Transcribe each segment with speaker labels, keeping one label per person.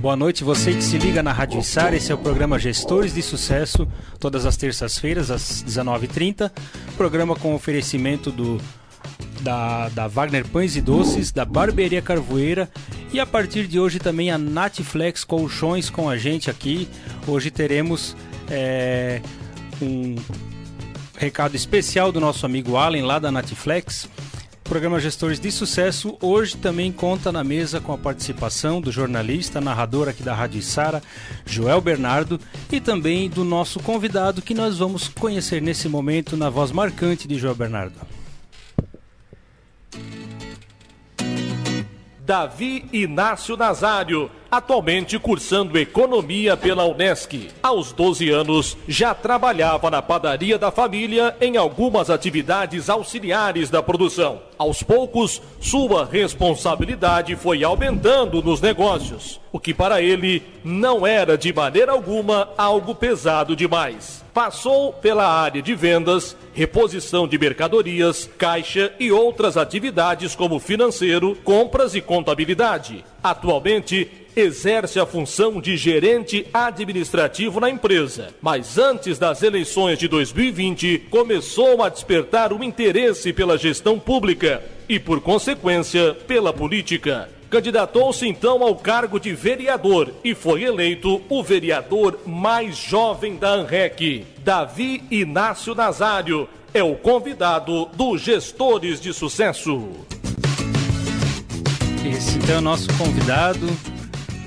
Speaker 1: Boa noite, você que se liga na Rádio Içara. Esse é o programa Gestores de Sucesso, todas as terças-feiras, às 19h30. Programa com oferecimento do da, da Wagner Pães e Doces, da Barbearia Carvoeira e a partir de hoje também a Natflex Colchões com a gente aqui. Hoje teremos é, um recado especial do nosso amigo Allen lá da Natflex programa Gestores de Sucesso hoje também conta na mesa com a participação do jornalista, narrador aqui da Rádio Sara, Joel Bernardo, e também do nosso convidado que nós vamos conhecer nesse momento na voz marcante de Joel Bernardo.
Speaker 2: Davi Inácio Nazário, atualmente cursando Economia pela Unesc. Aos 12 anos, já trabalhava na padaria da família em algumas atividades auxiliares da produção. Aos poucos, sua responsabilidade foi aumentando nos negócios, o que para ele não era de maneira alguma algo pesado demais. Passou pela área de vendas, reposição de mercadorias, caixa e outras atividades como financeiro, compras e contabilidade. Atualmente, exerce a função de gerente administrativo na empresa, mas antes das eleições de 2020 começou a despertar o interesse pela gestão pública e, por consequência, pela política. Candidatou-se então ao cargo de vereador e foi eleito o vereador mais jovem da ANREC. Davi Inácio Nazário é o convidado do Gestores de Sucesso.
Speaker 1: Esse então é o nosso convidado.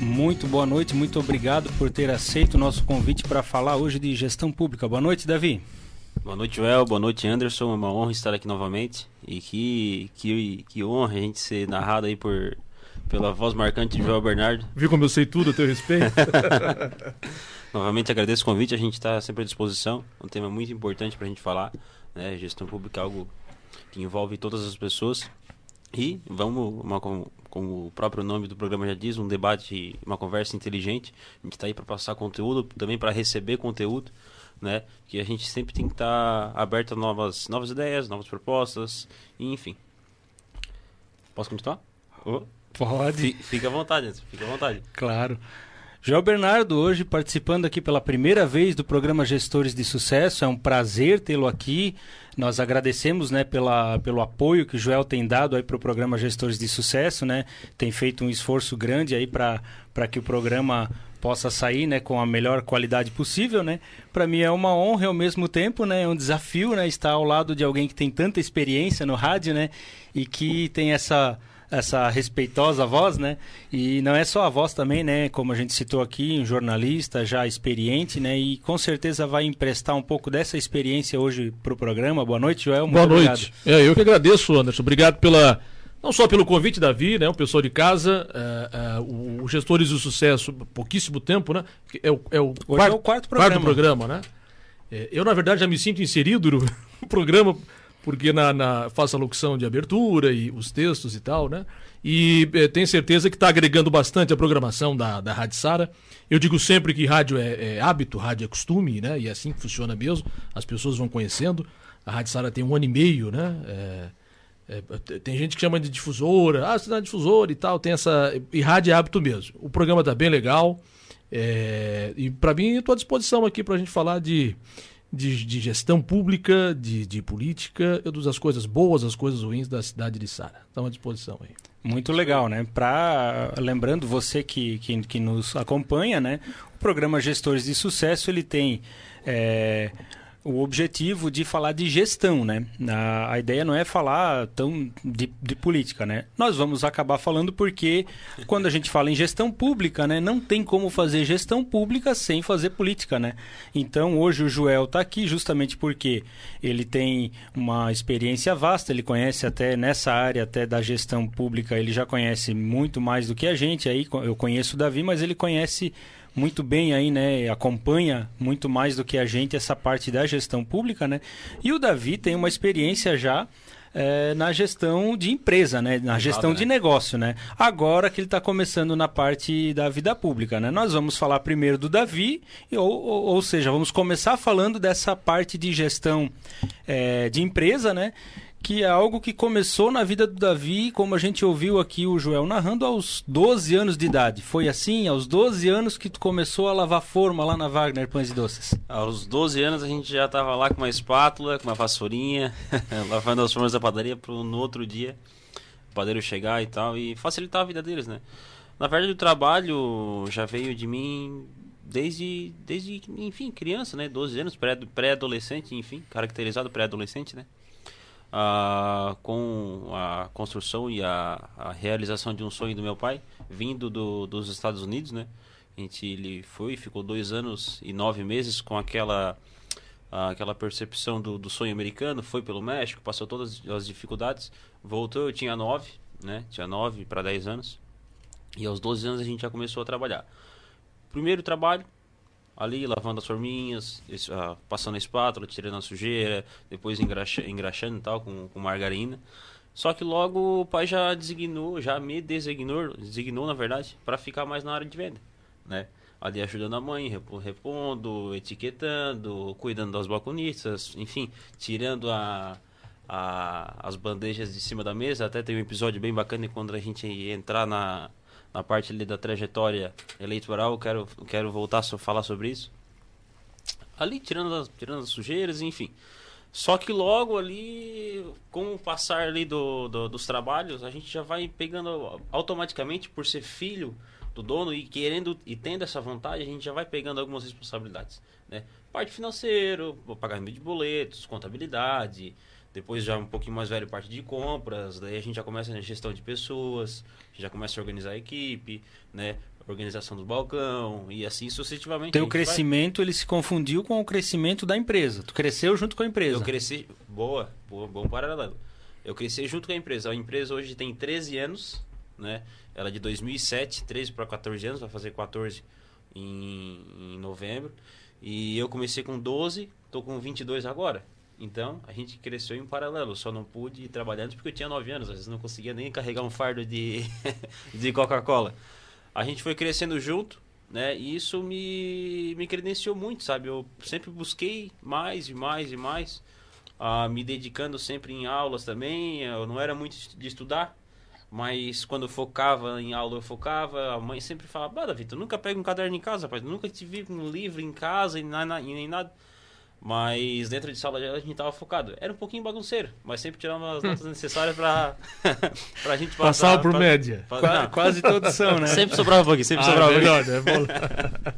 Speaker 1: Muito boa noite, muito obrigado por ter aceito o nosso convite para falar hoje de gestão pública. Boa noite, Davi.
Speaker 3: Boa noite, Joel. Boa noite, Anderson. É uma honra estar aqui novamente. E que, que, que honra a gente ser narrado aí por, pela voz marcante de Joel Bernardo.
Speaker 4: Viu como eu sei tudo a teu respeito?
Speaker 3: Novamente agradeço o convite, a gente está sempre à disposição. É um tema muito importante para a gente falar. Né? Gestão pública é algo que envolve todas as pessoas. E vamos, uma, como, o próprio nome do programa já diz, um debate, uma conversa inteligente. A gente está aí para passar conteúdo, também para receber conteúdo, né? Que a gente sempre tem que estar tá aberto a novas, novas ideias, novas propostas, enfim. Posso continuar?
Speaker 1: Oh. Pode.
Speaker 3: Fica à vontade, fica à vontade.
Speaker 1: Claro. Joel Bernardo, hoje participando aqui pela primeira vez do programa Gestores de Sucesso. É um prazer tê-lo aqui. Nós agradecemos né, pela, pelo apoio que o Joel tem dado para o programa Gestores de Sucesso. Né? Tem feito um esforço grande aí para que o programa possa sair né, com a melhor qualidade possível. Né? Para mim é uma honra e ao mesmo tempo né, é um desafio né, estar ao lado de alguém que tem tanta experiência no rádio né, e que tem essa essa respeitosa voz, né? E não é só a voz também, né? Como a gente citou aqui, um jornalista já experiente, né? E com certeza vai emprestar um pouco dessa experiência hoje para o programa. Boa noite, Joel.
Speaker 4: Muito Boa obrigado. noite. É, eu que agradeço, Anderson. Obrigado pela não só pelo convite, Davi, né, o pessoal de casa, uh, uh, o Gestores do Sucesso, pouquíssimo tempo, né? É o, é o, quarto, é o quarto programa. Quarto programa né? É, eu, na verdade, já me sinto inserido no programa porque na, na faço a locução de abertura e os textos e tal, né? E é, tenho certeza que está agregando bastante a programação da, da Rádio Sara. Eu digo sempre que rádio é, é, hábito, rádio é costume, né? E é assim que funciona mesmo. As pessoas vão conhecendo. A Rádio Sara tem um ano e meio, né? É, é, tem gente que chama de difusora, ah, você é difusora e tal, tem essa. E rádio é hábito mesmo. O programa está bem legal. É, e para mim, estou à disposição aqui para a gente falar de de, de gestão pública, de, de política, das coisas boas, as coisas ruins da cidade de Sara. Estão à disposição aí.
Speaker 1: Muito legal, né? Pra, lembrando você que, que, que nos acompanha, né? O programa Gestores de Sucesso ele tem é, o objetivo de falar de gestão, né? A, a ideia não é falar tão de, de, política, né? Nós vamos acabar falando porque quando a gente fala em gestão pública, né, não tem como fazer gestão pública sem fazer política, né? Então hoje o Joel está aqui justamente porque ele tem uma experiência vasta, ele conhece até nessa área até da gestão pública, ele já conhece muito mais do que a gente. Aí eu conheço o Davi, mas ele conhece muito bem aí, né? Acompanha muito mais do que a gente essa parte da gestão pública, né? E o Davi tem uma experiência já é, na gestão de empresa, né? Na gestão né? de negócio, né? Agora que ele está começando na parte da vida pública, né? Nós vamos falar primeiro do Davi, ou, ou, ou seja, vamos começar falando dessa parte de gestão é, de empresa, né? Que é algo que começou na vida do Davi, como a gente ouviu aqui o Joel narrando, aos 12 anos de idade. Foi assim, aos 12 anos que tu começou a lavar forma lá na Wagner Pães e Doces?
Speaker 3: Aos 12 anos a gente já estava lá com uma espátula, com uma vassourinha, lavando as formas da padaria para no outro dia o padeiro chegar e tal, e facilitar a vida deles, né? Na verdade o trabalho já veio de mim desde, desde enfim, criança, né? 12 anos, pré-adolescente, enfim, caracterizado pré-adolescente, né? Ah, com a construção e a, a, realização de um sonho do meu pai, vindo do, dos Estados Unidos, né? A gente ele foi, ficou dois anos e nove meses com aquela aquela percepção do, do sonho americano, foi pelo México, passou todas as dificuldades, voltou, eu tinha nove, né? Tinha nove para dez anos. E aos 12 anos a gente já começou a trabalhar. Primeiro trabalho, ali lavando as forminhas, uh, passando a espátula, tirando a sujeira, depois engraxa, engraxando e tal com, com margarina. Só que logo o pai já designou, já me designou, designou na verdade, para ficar mais na área de venda, né? Ali ajudando a mãe, repondo, etiquetando, cuidando das balconistas, enfim, tirando a, a, as bandejas de cima da mesa. Até tem um episódio bem bacana quando a gente entrar na, na parte ali da trajetória eleitoral, quero, quero voltar a falar sobre isso. Ali, tirando as, tirando as sujeiras, enfim. Só que logo ali, com o passar ali do, do, dos trabalhos, a gente já vai pegando automaticamente, por ser filho do dono e querendo e tendo essa vontade, a gente já vai pegando algumas responsabilidades. Né? Parte financeira, pagamento de boletos, contabilidade, depois já um pouquinho mais velho, parte de compras, daí a gente já começa na gestão de pessoas, já começa a organizar a equipe, né? Organização do balcão e assim sucessivamente.
Speaker 1: Teu crescimento, vai... ele se confundiu com o crescimento da empresa. Tu cresceu junto com a empresa.
Speaker 3: Eu cresci... Boa, boa bom paralelo. Eu cresci junto com a empresa. A empresa hoje tem 13 anos, né? Ela é de 2007, 13 para 14 anos, vai fazer 14 em, em novembro. E eu comecei com 12, tô com 22 agora. Então, a gente cresceu em paralelo. Só não pude ir trabalhando porque eu tinha 9 anos. Às vezes não conseguia nem carregar um fardo de, de Coca-Cola. A gente foi crescendo junto, né? E isso me, me credenciou muito, sabe? Eu sempre busquei mais e mais e mais. Uh, me dedicando sempre em aulas também. Eu não era muito de estudar. Mas quando focava em aula, eu focava. A mãe sempre falava: Ah, David, tu nunca pega um caderno em casa, rapaz. nunca te vi com um livro em casa e nem nada. Mas dentro de sala de aula a gente tava focado. Era um pouquinho bagunceiro, mas sempre tirava as notas necessárias pra, pra gente
Speaker 4: passar. Passava por pra, média.
Speaker 1: Pra, Qua, quase todos são, né?
Speaker 3: Sempre sobrava um pouquinho, sempre ah, sobrava um pouquinho. Né?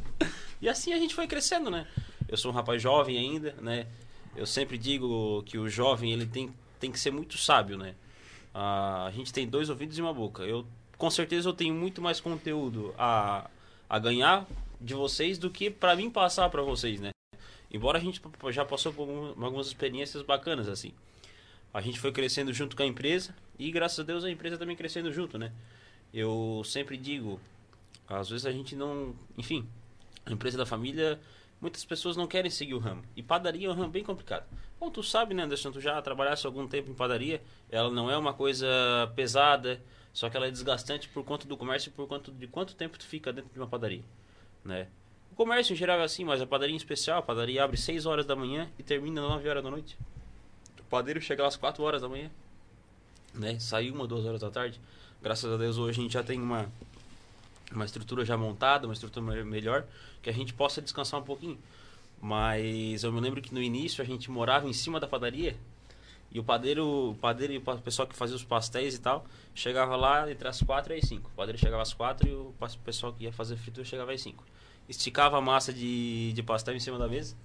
Speaker 3: e assim a gente foi crescendo, né? Eu sou um rapaz jovem ainda, né? Eu sempre digo que o jovem ele tem, tem que ser muito sábio, né? Ah, a gente tem dois ouvidos e uma boca. Eu com certeza eu tenho muito mais conteúdo a, a ganhar de vocês do que para mim passar para vocês, né? Embora a gente já passou por algumas experiências bacanas, assim. A gente foi crescendo junto com a empresa e, graças a Deus, a empresa também crescendo junto, né? Eu sempre digo, às vezes a gente não... Enfim, a empresa da família, muitas pessoas não querem seguir o ramo. E padaria é um ramo bem complicado. Bom, tu sabe, né, Anderson, tu já trabalhasse algum tempo em padaria, ela não é uma coisa pesada, só que ela é desgastante por conta do comércio e por conta de quanto tempo tu fica dentro de uma padaria, né? O comércio em geral é assim, mas a padaria em especial, a padaria abre 6 horas da manhã e termina 9 horas da noite. O padeiro chega às 4 horas da manhã, né? Sai uma, duas horas da tarde. Graças a Deus hoje a gente já tem uma, uma estrutura já montada, uma estrutura melhor, que a gente possa descansar um pouquinho. Mas eu me lembro que no início a gente morava em cima da padaria e o padeiro, o padeiro e o pessoal que fazia os pastéis e tal, chegava lá entre as 4 e as 5. O padeiro chegava às 4 e o pessoal que ia fazer fritura chegava às 5 esticava a massa de, de pastel em cima da mesa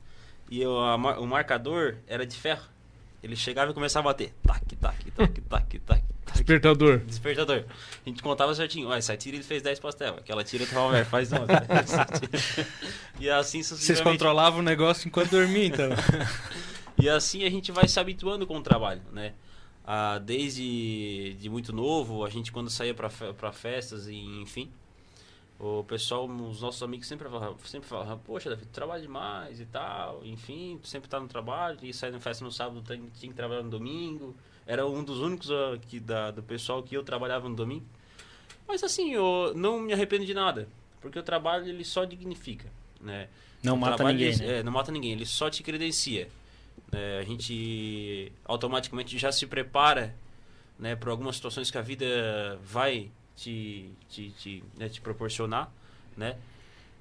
Speaker 3: e eu, a, o marcador era de ferro. Ele chegava e começava a bater. Tac, tac, tac, tac, tac.
Speaker 4: Despertador.
Speaker 3: Despertador. A gente contava certinho. Ó, essa tira ele fez 10 pastel. Aquela tira tu faz 9. e assim
Speaker 1: Vocês controlavam o negócio enquanto dormia, então.
Speaker 3: e assim a gente vai se habituando com o trabalho, né? Ah, desde de muito novo, a gente quando saía para festas e enfim, o pessoal, os nossos amigos sempre falavam, sempre falavam poxa, David, tu trabalha demais e tal, enfim, tu sempre tá no trabalho, e sai na festa no sábado, tem, tinha que trabalhar no domingo. Era um dos únicos uh, que, da, do pessoal que eu trabalhava no domingo. Mas assim, eu não me arrependo de nada, porque o trabalho ele só dignifica, né?
Speaker 1: Não
Speaker 3: o
Speaker 1: mata ninguém,
Speaker 3: ele,
Speaker 1: né?
Speaker 3: é, não mata ninguém, ele só te credencia. é, a gente automaticamente já se prepara né, para algumas situações que a vida vai te, te, te, né, te proporcionar, né?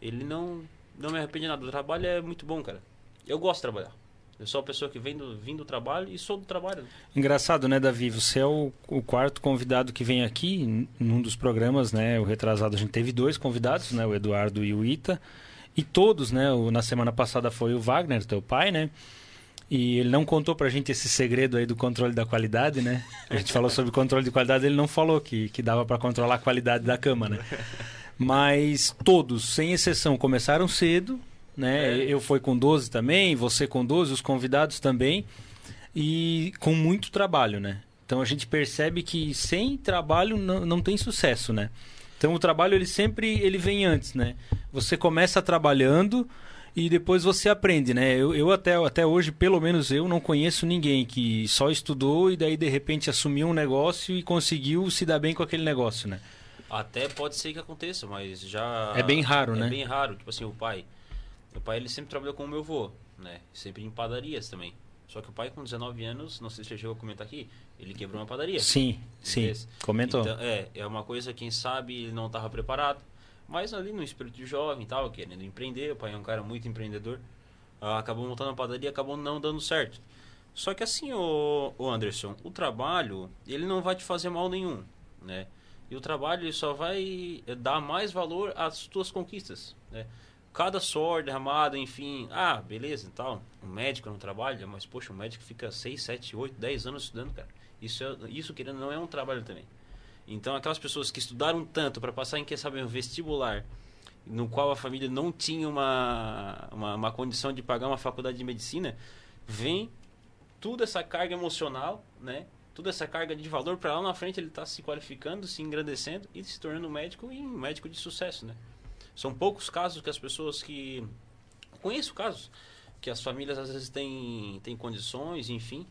Speaker 3: Ele não, não me arrepende nada. O trabalho é muito bom, cara. Eu gosto de trabalhar. Eu sou a pessoa que vem do, vim do trabalho e sou do trabalho.
Speaker 1: Engraçado, né, Davi? Você é o, o quarto convidado que vem aqui num dos programas, né? O retrasado a gente teve dois convidados, né? O Eduardo e o Ita. E todos, né? O, na semana passada foi o Wagner, teu pai, né? E ele não contou pra gente esse segredo aí do controle da qualidade, né? A gente falou sobre controle de qualidade, ele não falou que, que dava para controlar a qualidade da cama, né? Mas todos, sem exceção, começaram cedo, né? É. Eu fui com 12 também, você com 12, os convidados também. E com muito trabalho, né? Então a gente percebe que sem trabalho não, não tem sucesso, né? Então o trabalho ele sempre ele vem antes, né? Você começa trabalhando, e depois você aprende, né? Eu, eu, até, até hoje, pelo menos eu, não conheço ninguém que só estudou e daí de repente assumiu um negócio e conseguiu se dar bem com aquele negócio, né?
Speaker 3: Até pode ser que aconteça, mas já...
Speaker 1: É bem raro,
Speaker 3: é
Speaker 1: né?
Speaker 3: É bem raro. Tipo assim, o pai... Meu pai, ele sempre trabalhou com o meu avô, né? Sempre em padarias também. Só que o pai, com 19 anos, não sei se você chegou a comentar aqui, ele quebrou uma padaria.
Speaker 1: Sim, sim. Comentou.
Speaker 3: Então, é, é uma coisa, quem sabe, ele não estava preparado. Mas ali no espírito de jovem tal, querendo empreender, o pai é um cara muito empreendedor, uh, acabou montando a padaria acabou não dando certo. Só que assim, o, o Anderson, o trabalho, ele não vai te fazer mal nenhum, né? E o trabalho ele só vai dar mais valor às tuas conquistas, né? Cada suor derramado, enfim, ah, beleza e tal. Um médico não trabalha, mas poxa, um médico fica 6, 7, 8, 10 anos estudando, cara. Isso, é, isso querendo não é um trabalho também. Então, aquelas pessoas que estudaram tanto para passar em, quem sabe, um vestibular, no qual a família não tinha uma, uma, uma, condição de pagar uma faculdade de medicina, vem toda essa carga emocional, né? Toda essa carga de valor para lá na frente ele está se qualificando, se engrandecendo e se tornando médico e um médico de sucesso, né? São poucos casos que as pessoas que conheço casos que as famílias às vezes têm, têm condições, enfim,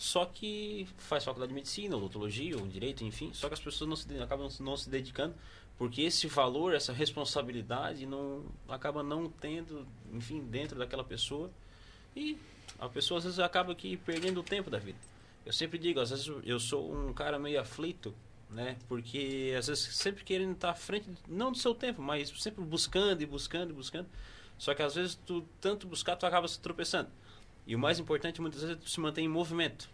Speaker 3: só que faz faculdade de medicina, odontologia, ou direito, enfim. Só que as pessoas não se, acabam não se dedicando porque esse valor, essa responsabilidade não acaba não tendo, enfim, dentro daquela pessoa. E a pessoa às vezes acaba aqui perdendo o tempo da vida. Eu sempre digo, às vezes eu sou um cara meio aflito, né? Porque às vezes sempre querendo estar à frente, não do seu tempo, mas sempre buscando e buscando e buscando. Só que às vezes tu tanto buscar, tu acaba se tropeçando. E o mais importante muitas vezes é se manter em movimento,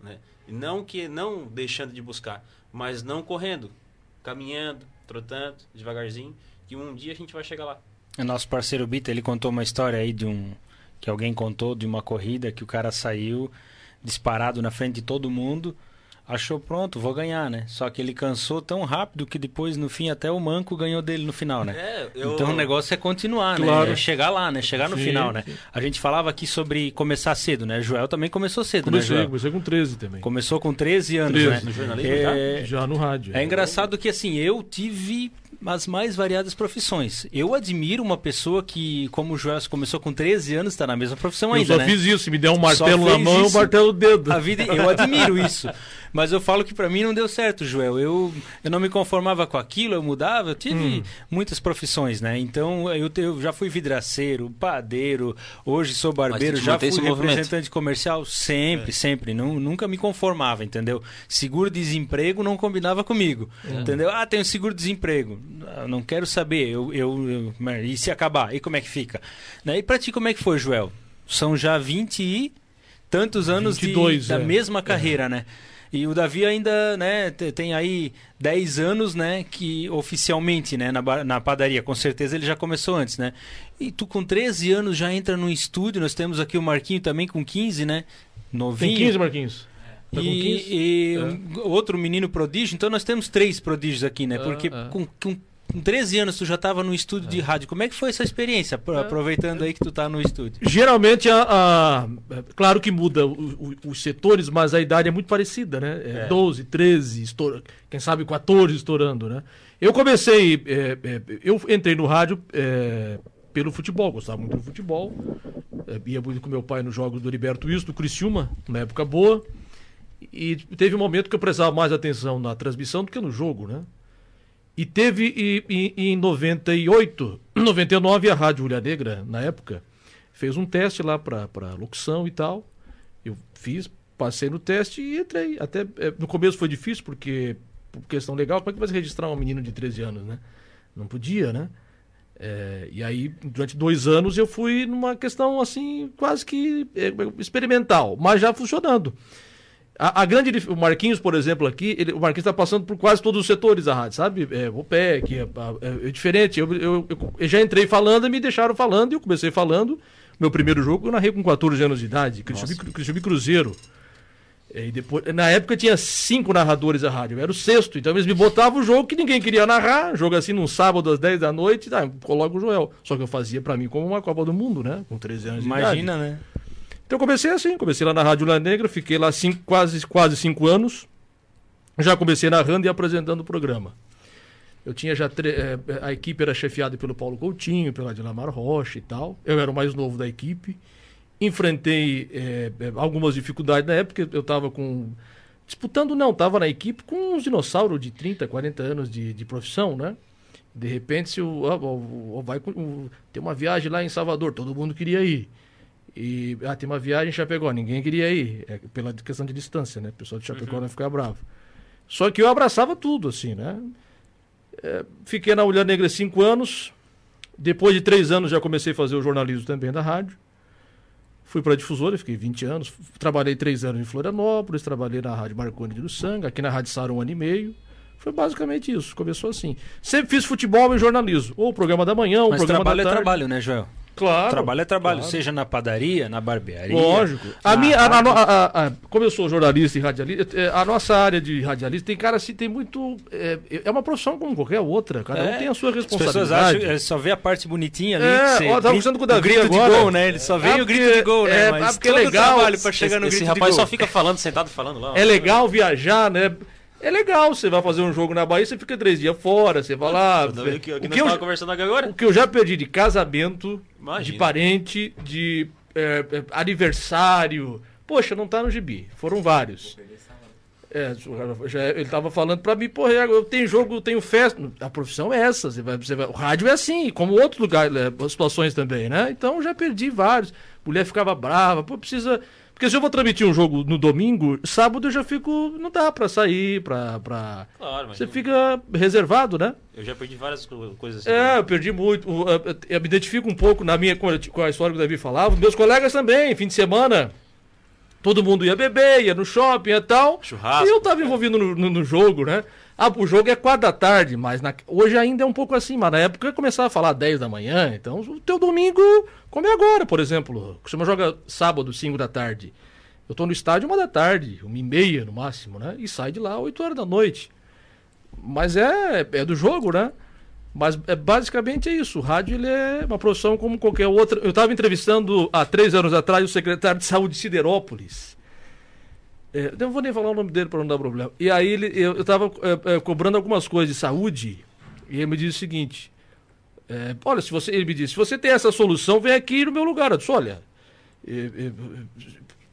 Speaker 3: né? Não que não deixando de buscar, mas não correndo, caminhando, trotando, devagarzinho, que um dia a gente vai chegar lá.
Speaker 1: O nosso parceiro Bita, ele contou uma história aí de um que alguém contou de uma corrida que o cara saiu disparado na frente de todo mundo achou pronto, vou ganhar, né? Só que ele cansou tão rápido que depois, no fim, até o Manco ganhou dele no final, né? É, eu... Então o negócio é continuar, né? claro. né? É chegar lá, né? Chegar no sim, final, né? Sim. A gente falava aqui sobre começar cedo, né? Joel também começou cedo,
Speaker 4: comecei,
Speaker 1: né, Joel?
Speaker 4: Comecei com 13 também.
Speaker 1: Começou com 13 anos, 13. né?
Speaker 3: No jornalismo
Speaker 4: é... já? Já no rádio.
Speaker 1: É engraçado que, assim, eu tive as mais variadas profissões. Eu admiro uma pessoa que, como o Joel começou com 13 anos, está na mesma profissão ainda,
Speaker 4: Eu só
Speaker 1: né?
Speaker 4: fiz isso, me der um martelo na mão, eu martelo o dedo.
Speaker 1: A vida, eu admiro isso. Mas eu falo que para mim não deu certo, Joel. Eu, eu não me conformava com aquilo, eu mudava. Eu tive hum. muitas profissões, né? Então eu, eu, já fui vidraceiro, padeiro, hoje sou barbeiro, já fui representante comercial. Sempre, é. sempre. Não, nunca me conformava, entendeu? Seguro-desemprego não combinava comigo. É. Entendeu? Ah, tenho seguro-desemprego. Não quero saber. Eu, eu, eu, e se acabar? E como é que fica? Né? E pra ti, como é que foi, Joel? São já 20 e tantos anos 22, de, da é. mesma carreira, é. né? E o Davi ainda, né, tem aí 10 anos, né, que oficialmente, né, na, na padaria, com certeza ele já começou antes, né? E tu com 13 anos já entra no estúdio, nós temos aqui o Marquinho também com 15, né? Novinho.
Speaker 4: Tem 15, Marquinhos.
Speaker 1: Tá e, e é. um, outro menino prodígio, então nós temos três prodígios aqui, né? Porque é, é. com, com com 13 anos tu já estava no estúdio é. de rádio. Como é que foi essa experiência, é. aproveitando aí que tu está no estúdio?
Speaker 4: Geralmente, a, a, claro que muda o, o, os setores, mas a idade é muito parecida, né? É, é. 12, 13, estoura, quem sabe 14 estourando, né? Eu comecei, é, é, eu entrei no rádio é, pelo futebol, gostava muito do futebol. ia muito com meu pai nos jogos do Liberto Isso, do Criciúma, uma época boa. E teve um momento que eu prestava mais atenção na transmissão do que no jogo, né? E teve e, e, em 98, 99, a Rádio Ulha Negra, na época, fez um teste lá para locução e tal. Eu fiz, passei no teste e entrei. Até é, no começo foi difícil porque por questão legal, como é que vai registrar um menino de 13 anos, né? Não podia, né? É, e aí, durante dois anos, eu fui numa questão assim, quase que é, experimental, mas já funcionando. A, a, grande. O Marquinhos, por exemplo, aqui, ele, o Marquinhos está passando por quase todos os setores da rádio, sabe? É, o PEC, é, é, é diferente. Eu, eu, eu, já entrei falando e me deixaram falando, e eu comecei falando. Meu primeiro jogo eu narrei com 14 anos de idade, Cristiano Cruzeiro. É, e depois, na época tinha cinco narradores da rádio, eu era o sexto, então eles me botavam o jogo que ninguém queria narrar, jogo assim num sábado às 10 da noite, tá, coloca o Joel. Só que eu fazia para mim como uma Copa do Mundo, né? Com 13 anos
Speaker 1: Imagina,
Speaker 4: de idade.
Speaker 1: Imagina, né?
Speaker 4: Então eu comecei assim, comecei lá na Rádio La Negra, fiquei lá cinco, quase, quase cinco anos. Já comecei narrando e apresentando o programa. Eu tinha já. É, a equipe era chefiada pelo Paulo Coutinho, pela Dinamar Rocha e tal. Eu era o mais novo da equipe enfrentei é, algumas dificuldades na época. Eu estava com. Disputando, não, estava na equipe com uns dinossauros de 30, 40 anos de, de profissão, né? De repente, se o, o, o vai, o, tem uma viagem lá em Salvador, todo mundo queria ir. E ah, tem uma viagem em Chapecó, ninguém queria ir, é, pela questão de distância, né? O pessoal de Chapecó uhum. não ficar bravo. Só que eu abraçava tudo, assim, né? É, fiquei na Mulher Negra cinco anos. Depois de três anos já comecei a fazer o jornalismo também da rádio. Fui para a difusora, fiquei 20 anos. Trabalhei três anos em Florianópolis, trabalhei na Rádio Marconi de Luçanga, aqui na Rádio Sara um ano e meio. Foi basicamente isso, começou assim. Sempre fiz futebol e jornalismo. Ou o programa da manhã, ou o programa
Speaker 1: trabalho
Speaker 4: da tarde.
Speaker 1: é trabalho, né, Joel?
Speaker 4: Claro.
Speaker 1: Trabalho é trabalho, claro. seja na padaria, na barbearia.
Speaker 4: Lógico. A minha, a, a, a, como eu sou jornalista e radialista, é, a nossa área de radialista tem cara assim, tem muito. É, é uma profissão como qualquer outra, cada é. um tem a sua responsabilidade. As pessoas acham,
Speaker 1: é, só vê a parte bonitinha ali.
Speaker 4: É, você, ó, tava conversando com o Davi o grito agora.
Speaker 1: de gol, né? Ele só vê é, o grito de gol, né?
Speaker 4: É, Mas porque é legal.
Speaker 1: trabalho pra chegar esse, no grito
Speaker 3: esse rapaz só fica falando, sentado falando lá.
Speaker 4: É legal viajar, né? É legal, você vai fazer um jogo na Bahia, você fica três dias fora, você vai lá.
Speaker 3: O que, o que, que eu, conversando agora?
Speaker 4: O que eu já perdi de casamento, Imagina. de parente, de é, é, aniversário. Poxa, não tá no gibi. Foram vários. É, já, ele tava falando para mim, porra, eu tenho jogo, eu tenho festa. A profissão é essa. Você vai, você vai, o rádio é assim, como outros lugares, é, situações também, né? Então já perdi vários. Mulher ficava brava, pô, precisa porque se eu vou transmitir um jogo no domingo, sábado eu já fico. Não dá pra sair, pra. pra... Claro, mas. Você fica reservado, né?
Speaker 3: Eu já perdi várias coisas
Speaker 4: assim. É, eu perdi muito. Eu me identifico um pouco na minha, com a história que o Davi falava. Meus colegas também, fim de semana. Todo mundo ia beber, ia no shopping e tal.
Speaker 3: Churrasco.
Speaker 4: E eu tava envolvido no, no, no jogo, né? Ah, o jogo é quatro da tarde, mas na... hoje ainda é um pouco assim, mas na época eu começava a falar 10 da manhã, então o teu domingo, como é agora, por exemplo. Costuma joga sábado, 5 da tarde. Eu tô no estádio uma da tarde, uma e meia no máximo, né? E sai de lá 8 horas da noite. Mas é, é do jogo, né? Mas é, basicamente é isso. O rádio ele é uma profissão como qualquer outra. Eu estava entrevistando há três anos atrás o secretário de saúde de Siderópolis. É, não vou nem falar o nome dele para não dar problema. E aí ele, eu estava é, é, cobrando algumas coisas de saúde e ele me disse o seguinte: é, olha, se você, ele me disse, se você tem essa solução, vem aqui no meu lugar. Eu disse, olha, é, é,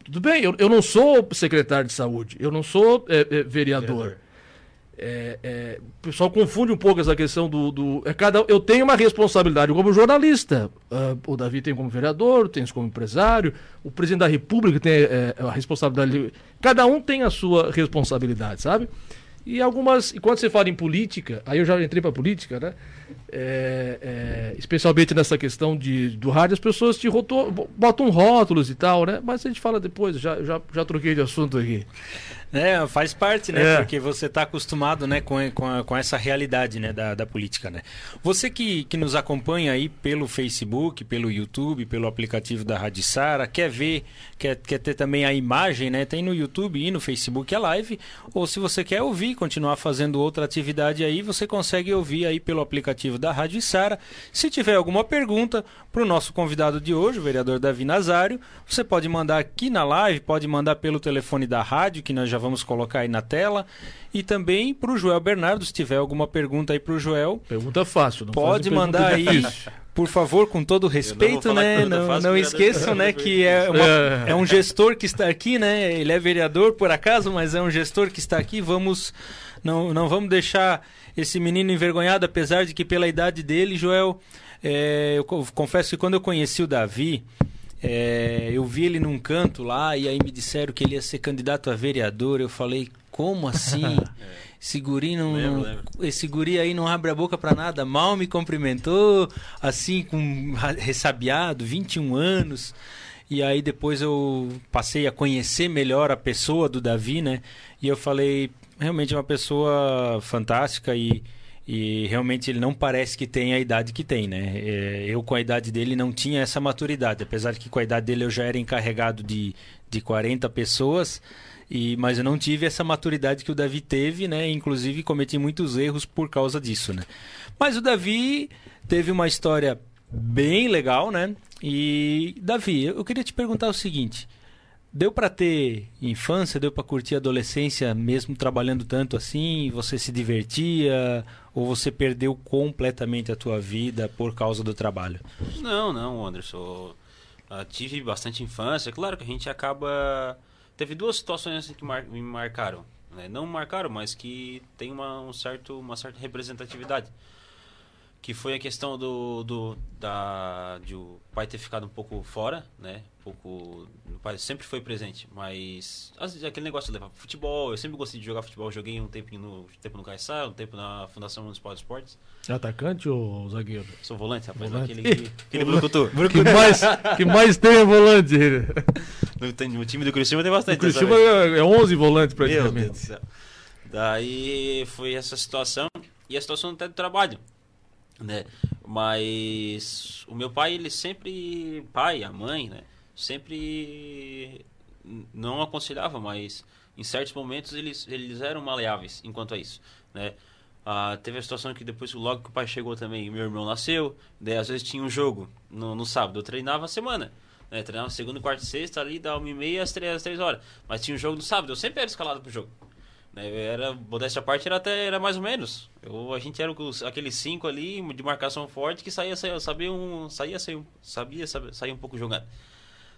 Speaker 4: tudo bem, eu, eu não sou secretário de saúde, eu não sou vereador. É, é, o pessoal confunde um pouco essa questão do. do é cada, eu tenho uma responsabilidade como jornalista. Uh, o Davi tem como vereador, tem como empresário, o presidente da República tem é, a responsabilidade. Cada um tem a sua responsabilidade, sabe? E algumas. E quando você fala em política, aí eu já entrei para política, né? É, é, especialmente nessa questão de, do rádio, as pessoas te botam rótulos e tal, né? Mas a gente fala depois, já, já, já troquei de assunto aqui.
Speaker 1: É, faz parte, né? É. Porque você está acostumado né, com, com, a, com, essa realidade né, da, da política, né? Você que, que nos acompanha aí pelo Facebook, pelo YouTube, pelo aplicativo da Rádio Sara, quer ver, quer, quer ter também a imagem, né? Tem no YouTube e no Facebook a live. Ou se você quer ouvir, continuar fazendo outra atividade aí, você consegue ouvir aí pelo aplicativo da Rádio Sara. Se tiver alguma pergunta para o nosso convidado de hoje, o vereador Davi Nazário, você pode mandar aqui na live, pode mandar pelo telefone da rádio, que nós já vamos colocar aí na tela. E também para o Joel Bernardo, se tiver alguma pergunta aí para o Joel.
Speaker 4: Pergunta fácil, não
Speaker 1: Pode mandar aí, por favor, com todo respeito, né? Não, fácil, não esqueçam, né, que é, uma, é. é um gestor que está aqui, né? Ele é vereador por acaso, mas é um gestor que está aqui. Vamos não, não vamos deixar esse menino envergonhado, apesar de que pela idade dele, Joel, é, eu confesso que quando eu conheci o Davi, É, eu vi ele num canto lá e aí me disseram que ele ia ser candidato a vereador. Eu falei, como assim? é. Esse guri, não, lembro, lembro. esse guri aí não abre a boca para nada. Mal me cumprimentou, assim, com ressabiado, 21 anos. E aí depois eu passei a conhecer melhor a pessoa do Davi, né? E eu falei, realmente é uma pessoa fantástica e, e realmente ele não parece que tem a idade que tem, né? É, eu com a idade dele não tinha essa maturidade, apesar de que com a idade dele eu já era encarregado de, de 40 pessoas. E, mas eu não tive essa maturidade que o Davi teve, né? Inclusive cometi muitos erros por causa disso, né? Mas o Davi teve uma história bem legal, né? E Davi, eu queria te perguntar o seguinte: deu para ter infância, deu para curtir a adolescência mesmo trabalhando tanto assim? Você se divertia ou você perdeu completamente a tua vida por causa do trabalho?
Speaker 3: Não, não, Anderson. Uh, tive bastante infância. Claro que a gente acaba Teve duas situações assim que mar, me marcaram. Né? Não marcaram, mas que tem uma, um certo, uma certa representatividade. Que foi a questão do, do da, de o pai ter ficado um pouco fora, né? pouco. O pai sempre foi presente, mas aquele negócio de levar futebol, eu sempre gostei de jogar futebol, joguei um tempo no tempo no Caixá, um tempo na Fundação Municipal de Esportes.
Speaker 4: É atacante ou zagueiro?
Speaker 3: Sou volante, rapaz,
Speaker 4: volante.
Speaker 3: aquele que, aquele brucutu.
Speaker 4: que mais que mais tem é volante.
Speaker 3: No, no time do Curitiba tem bastante. O
Speaker 4: Curitiba é 11 volantes praticamente. Meu Deus do céu.
Speaker 3: Daí foi essa situação e a situação até do trabalho né? Mas o meu pai, ele sempre, pai, a mãe, né? sempre não aconselhava, mas em certos momentos eles, eles eram maleáveis enquanto a isso, né? Ah, teve a situação que depois, logo que o pai chegou também, meu irmão nasceu, daí às vezes tinha um jogo no, no sábado, eu treinava a semana, né? Treinava segunda, quarta e sexta ali, da uma e meia às três, às três horas, mas tinha um jogo no sábado, eu sempre era escalado pro jogo. Né? Era, modéstia à parte, era até era mais ou menos. Eu, a gente era aqueles cinco ali de marcação forte que saía, saía, sabia um, saía, saía, sabia, sabia, saía um pouco jogando.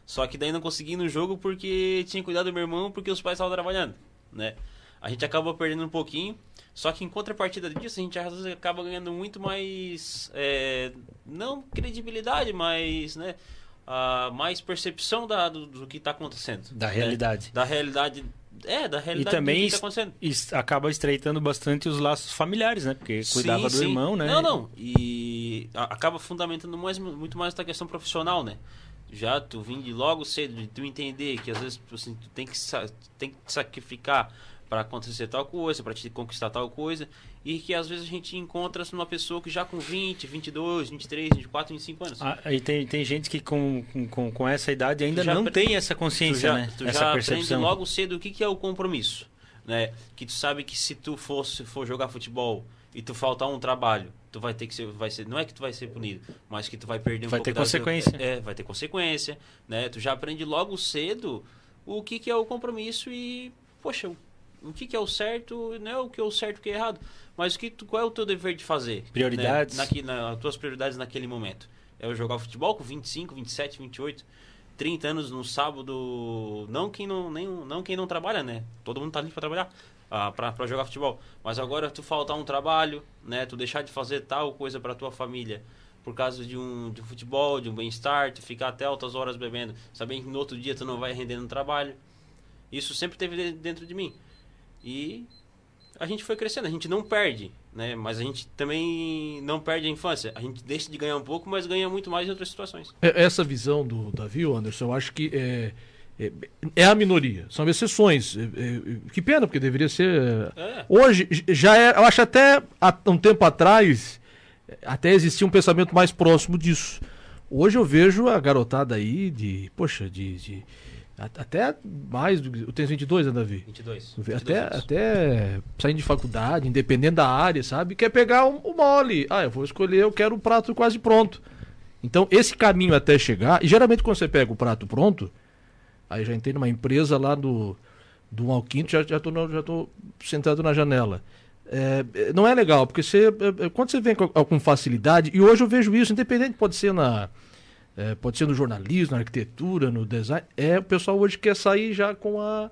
Speaker 3: Só que daí não consegui no jogo porque tinha cuidado do meu irmão porque os pais estavam trabalhando, né? A gente acabou perdendo um pouquinho, só que em contrapartida disso a gente às vezes acaba ganhando muito mais, é, não credibilidade, mas, né, a mais percepção da, do, do que está acontecendo.
Speaker 1: Da né? realidade.
Speaker 3: Da realidade é, da realidade
Speaker 1: e também que tá acaba estreitando bastante os laços familiares, né? Porque cuidava sim, do sim. irmão, né?
Speaker 3: Não, não. E acaba fundamentando mais, muito mais a questão profissional, né? já tu vim de logo cedo, de tu entender que às vezes assim, tu tem que, tem que sacrificar para acontecer tal coisa, para te conquistar tal coisa, e que às vezes a gente encontra numa pessoa que já com 20, 22, 23, 24, 25 anos.
Speaker 1: Ah, e tem, tem gente que com, com, com essa idade ainda não tem essa consciência,
Speaker 3: tu já,
Speaker 1: né?
Speaker 3: Tu essa já percepção. logo cedo o que, que é o compromisso, né? Que tu sabe que se tu fosse for jogar futebol e tu faltar um trabalho, tu vai ter que ser, vai ser, não é que tu vai ser punido, mas que tu vai perder um
Speaker 1: vai
Speaker 3: pouco
Speaker 1: ter consequência.
Speaker 3: é, vai ter consequência, né? Tu já aprende logo cedo o que, que é o compromisso e, poxa, o que, que é o certo, não é o que é o certo o que é errado, mas o que tu, qual é o teu dever de fazer?
Speaker 1: Prioridades.
Speaker 3: Né? Naqui, na, as tuas prioridades naquele momento. É eu jogar futebol com 25, 27, 28, 30 anos no sábado, não quem não, nem, não quem não trabalha, né? Todo mundo tá ali para trabalhar ah, para jogar futebol. Mas agora tu faltar um trabalho, né? Tu deixar de fazer tal coisa para tua família por causa de um, de um futebol, de um bem-estar, tu ficar até altas horas bebendo, sabendo que no outro dia tu não vai render no trabalho. Isso sempre teve dentro de mim. E a gente foi crescendo, a gente não perde, né? Mas a gente também não perde a infância. A gente deixa de ganhar um pouco, mas ganha muito mais em outras situações.
Speaker 4: É, essa visão do Davi, Anderson, eu acho que é é, é a minoria, são exceções. É, é, que pena, porque deveria ser. É. Hoje, já é. Eu acho até há um tempo atrás, até existia um pensamento mais próximo disso. Hoje eu vejo a garotada aí de. Poxa, de. de até mais do Eu tenho 22, né, Davi?
Speaker 3: 22.
Speaker 4: 22 até, até saindo de faculdade, independente da área, sabe? Quer pegar o um, um mole. Ah, eu vou escolher, eu quero o um prato quase pronto. Então, esse caminho até chegar. E geralmente, quando você pega o prato pronto Aí já entrei numa empresa lá do, do Alquinto, já, já, tô, já tô sentado na janela. É, é, não é legal, porque você, é, é, quando você vem com, com, facilidade, e hoje eu vejo isso, independente, pode ser na. É, pode ser no jornalismo, na arquitetura, no design. É, o pessoal hoje quer sair já com a.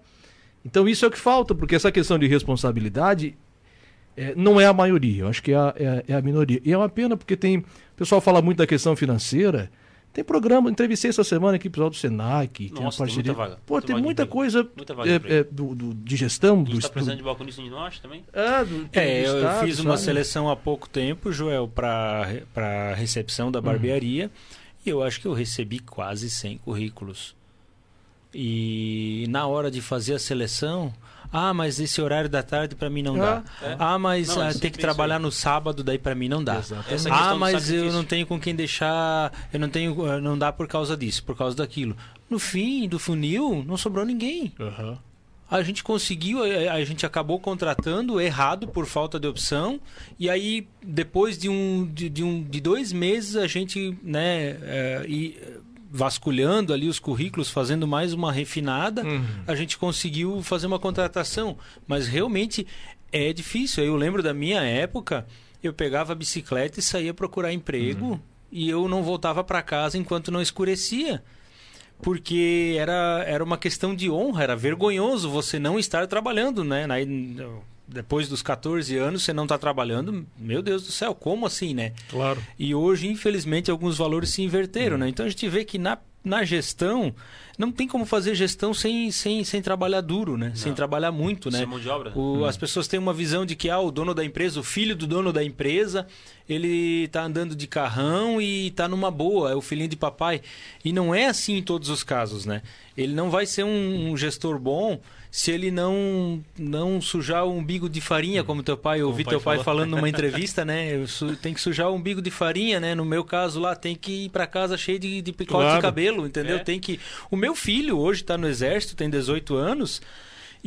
Speaker 4: Então isso é o que falta, porque essa questão de responsabilidade é, não é a maioria, eu acho que é a, é, é a minoria. E é uma pena porque tem. O pessoal fala muito da questão financeira Tem programa, entrevistei essa semana aqui o pessoal do Senac, Nossa, tem. Tem muita vaga. Pô, muita tem muita coisa muita é, é, do, do, de gestão.
Speaker 3: Gente
Speaker 4: está
Speaker 3: precisando do... de balconista de nós também?
Speaker 1: É, do, é eu, estado, fiz uma seleção há pouco tempo, Joel, para recepção da uhum. barbearia. Uhum. E eu acho que eu recebi quase 100 currículos. E na hora de fazer a seleção, ah, mas esse horário da tarde para mim não dá. É. Ah, mas, não, ah, tem que trabalhar no sábado, daí para mim não dá. Ah, mas eu não tenho com quem deixar, eu não tenho, eh, não dá por causa disso, por causa daquilo. No fim do funil, não sobrou ninguém. Uhum. A gente conseguiu, a gente acabou contratando errado por falta de opção. E aí, depois de um de, de um, de dois meses, a gente, né, é, e vasculhando ali os currículos, fazendo mais uma refinada, uhum. a gente conseguiu fazer uma contratação. Mas realmente é difícil. Eu lembro da minha época, eu pegava a bicicleta e saía procurar emprego uhum. e eu não voltava para casa enquanto não escurecia. Porque era, era uma questão de honra, era vergonhoso você não estar trabalhando, né? Na, depois dos 14 anos você não está trabalhando, meu Deus do céu, como assim, né?
Speaker 4: Claro.
Speaker 1: E hoje, infelizmente, alguns valores se inverteram, hum. né? Então a gente vê que na, na gestão não tem como fazer gestão sem, sem, sem trabalhar duro, né? Não. Sem trabalhar muito, né?
Speaker 3: Sem de obra.
Speaker 1: O, hum. As pessoas têm uma visão de que ah, o dono da empresa, o filho do dono da empresa, ele está andando de carrão e está numa boa, é o filhinho de papai. E não é assim em todos os casos, né? Ele não vai ser um, um gestor bom se ele não não sujar o umbigo de farinha, como teu pai, eu ouvi teu pai falou. falando numa entrevista, né? Tem que sujar o umbigo de farinha, né? No meu caso lá, tem que ir para casa cheio de, de picote claro. de cabelo, entendeu? É. Tem que. O meu filho hoje está no exército, tem 18 anos.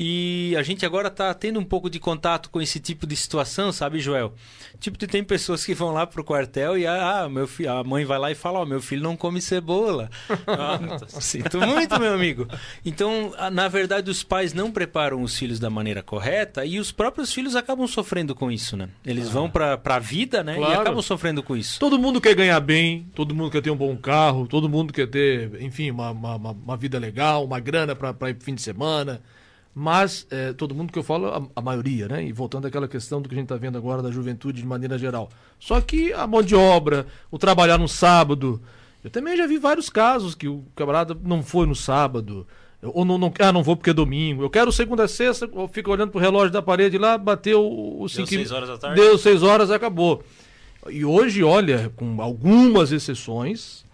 Speaker 1: E a gente agora está tendo um pouco de contato com esse tipo de situação, sabe, Joel? Tipo, tem pessoas que vão lá pro quartel e ah, meu filho, a mãe vai lá e fala, ó, oh, meu filho não come cebola. ah, sinto muito, meu amigo. Então, na verdade, os pais não preparam os filhos da maneira correta e os próprios filhos acabam sofrendo com isso, né? Eles ah. vão para a vida, né? Claro. E acabam sofrendo com isso.
Speaker 4: Todo mundo quer ganhar bem, todo mundo quer ter um bom carro, todo mundo quer ter, enfim, uma, uma, uma vida legal, uma grana para ir fim de semana. Mas é, todo mundo que eu falo, a, a, maioria, né? E voltando àquela questão do que a gente está vendo agora da juventude de maneira geral. Só que a mão de obra, o trabalhar no sábado. Eu também já vi vários casos que o camarada não foi no sábado. Ou não, não, ah, não vou porque é domingo. Eu quero segunda a sexta, fica olhando pro relógio da parede lá, bateu os
Speaker 3: 5 Deu 6 horas da tarde.
Speaker 4: Deu 6 horas, acabou. E hoje, olha, com algumas exceções,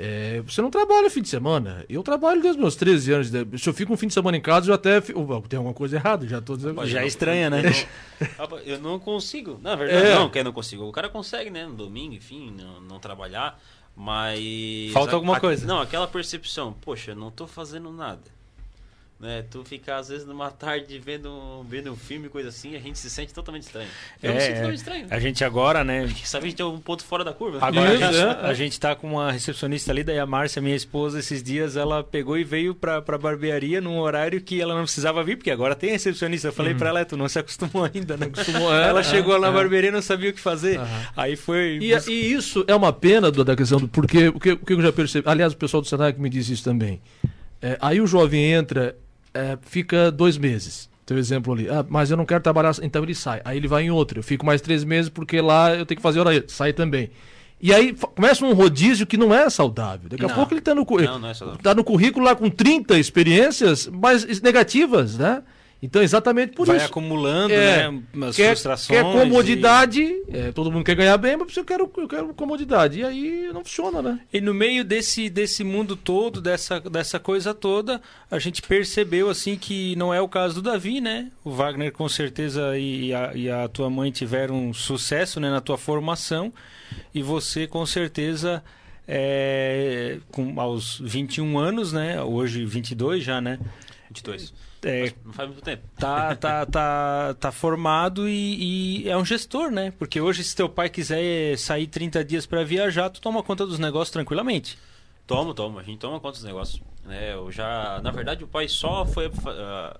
Speaker 4: é, você não trabalha fim de semana. Eu trabalho desde meus 13 anos. Se eu fico um fim de semana em casa, eu até. Fico... Tem alguma coisa errada, já tô dizendo.
Speaker 1: Já é estranha, né?
Speaker 3: Eu não consigo. Na verdade, é. não, que eu não consigo. O cara consegue, né? No domingo, enfim, não, não trabalhar. Mas.
Speaker 1: Falta alguma a, coisa.
Speaker 3: Não, aquela percepção. Poxa, não tô fazendo nada. Né? Tu ficar às vezes numa tarde vendo, vendo um filme, coisa assim, a gente se sente totalmente estranho.
Speaker 1: Eu é, me sinto totalmente estranho. A gente agora, né?
Speaker 3: Sabe, a gente é um ponto fora da curva.
Speaker 1: Agora Isso, a, gente, é. a gente tá com uma recepcionista ali, daí a Márcia, minha esposa, esses dias ela pegou e veio pra, pra barbearia num horário que ela não precisava vir, porque agora tem recepcionista. Eu falei uhum. pra ela, tu não se acostumou ainda, né? Acostumou, é, ela chegou é, na barbearia e não sabia o que fazer. Uhum. Aí foi.
Speaker 4: E, e, isso é uma pena da questão do. Porque o que, o que eu já percebi. Aliás, o pessoal do Senac me diz isso também. É, aí o jovem entra é, fica dois meses. Teu exemplo ali. Ah, mas eu não quero trabalhar. Então ele sai. Aí ele vai em outro. Eu fico mais três meses porque lá eu tenho que fazer hora. Sai também. E aí começa um rodízio que não é saudável. Daqui a pouco ele está no, não, não é tá no currículo lá com 30 experiências, mas negativas, né? Então, exatamente por
Speaker 1: Vai
Speaker 4: isso.
Speaker 1: Vai acumulando, é, né? As
Speaker 4: quer,
Speaker 1: frustrações.
Speaker 4: Quer comodidade, e... é, todo mundo quer ganhar bem, mas eu quero, eu quero comodidade. E aí não funciona, né?
Speaker 1: E no meio desse, desse mundo todo, dessa, dessa coisa toda, a gente percebeu assim que não é o caso do Davi, né? O Wagner com certeza e a, e a tua mãe tiveram sucesso né, na tua formação. E você com certeza. É, com, aos 21 anos, né? Hoje 22 já, né?
Speaker 3: 22
Speaker 1: é, não faz muito tempo. Tá, tá, tá, tá formado e, e, é um gestor, né? Porque hoje, se teu pai quiser sair 30 dias para viajar, tu toma conta dos negócios tranquilamente.
Speaker 3: Tomo, tomo. A gente toma conta dos negócios. Né? Eu já, na verdade, o pai só foi. Uh,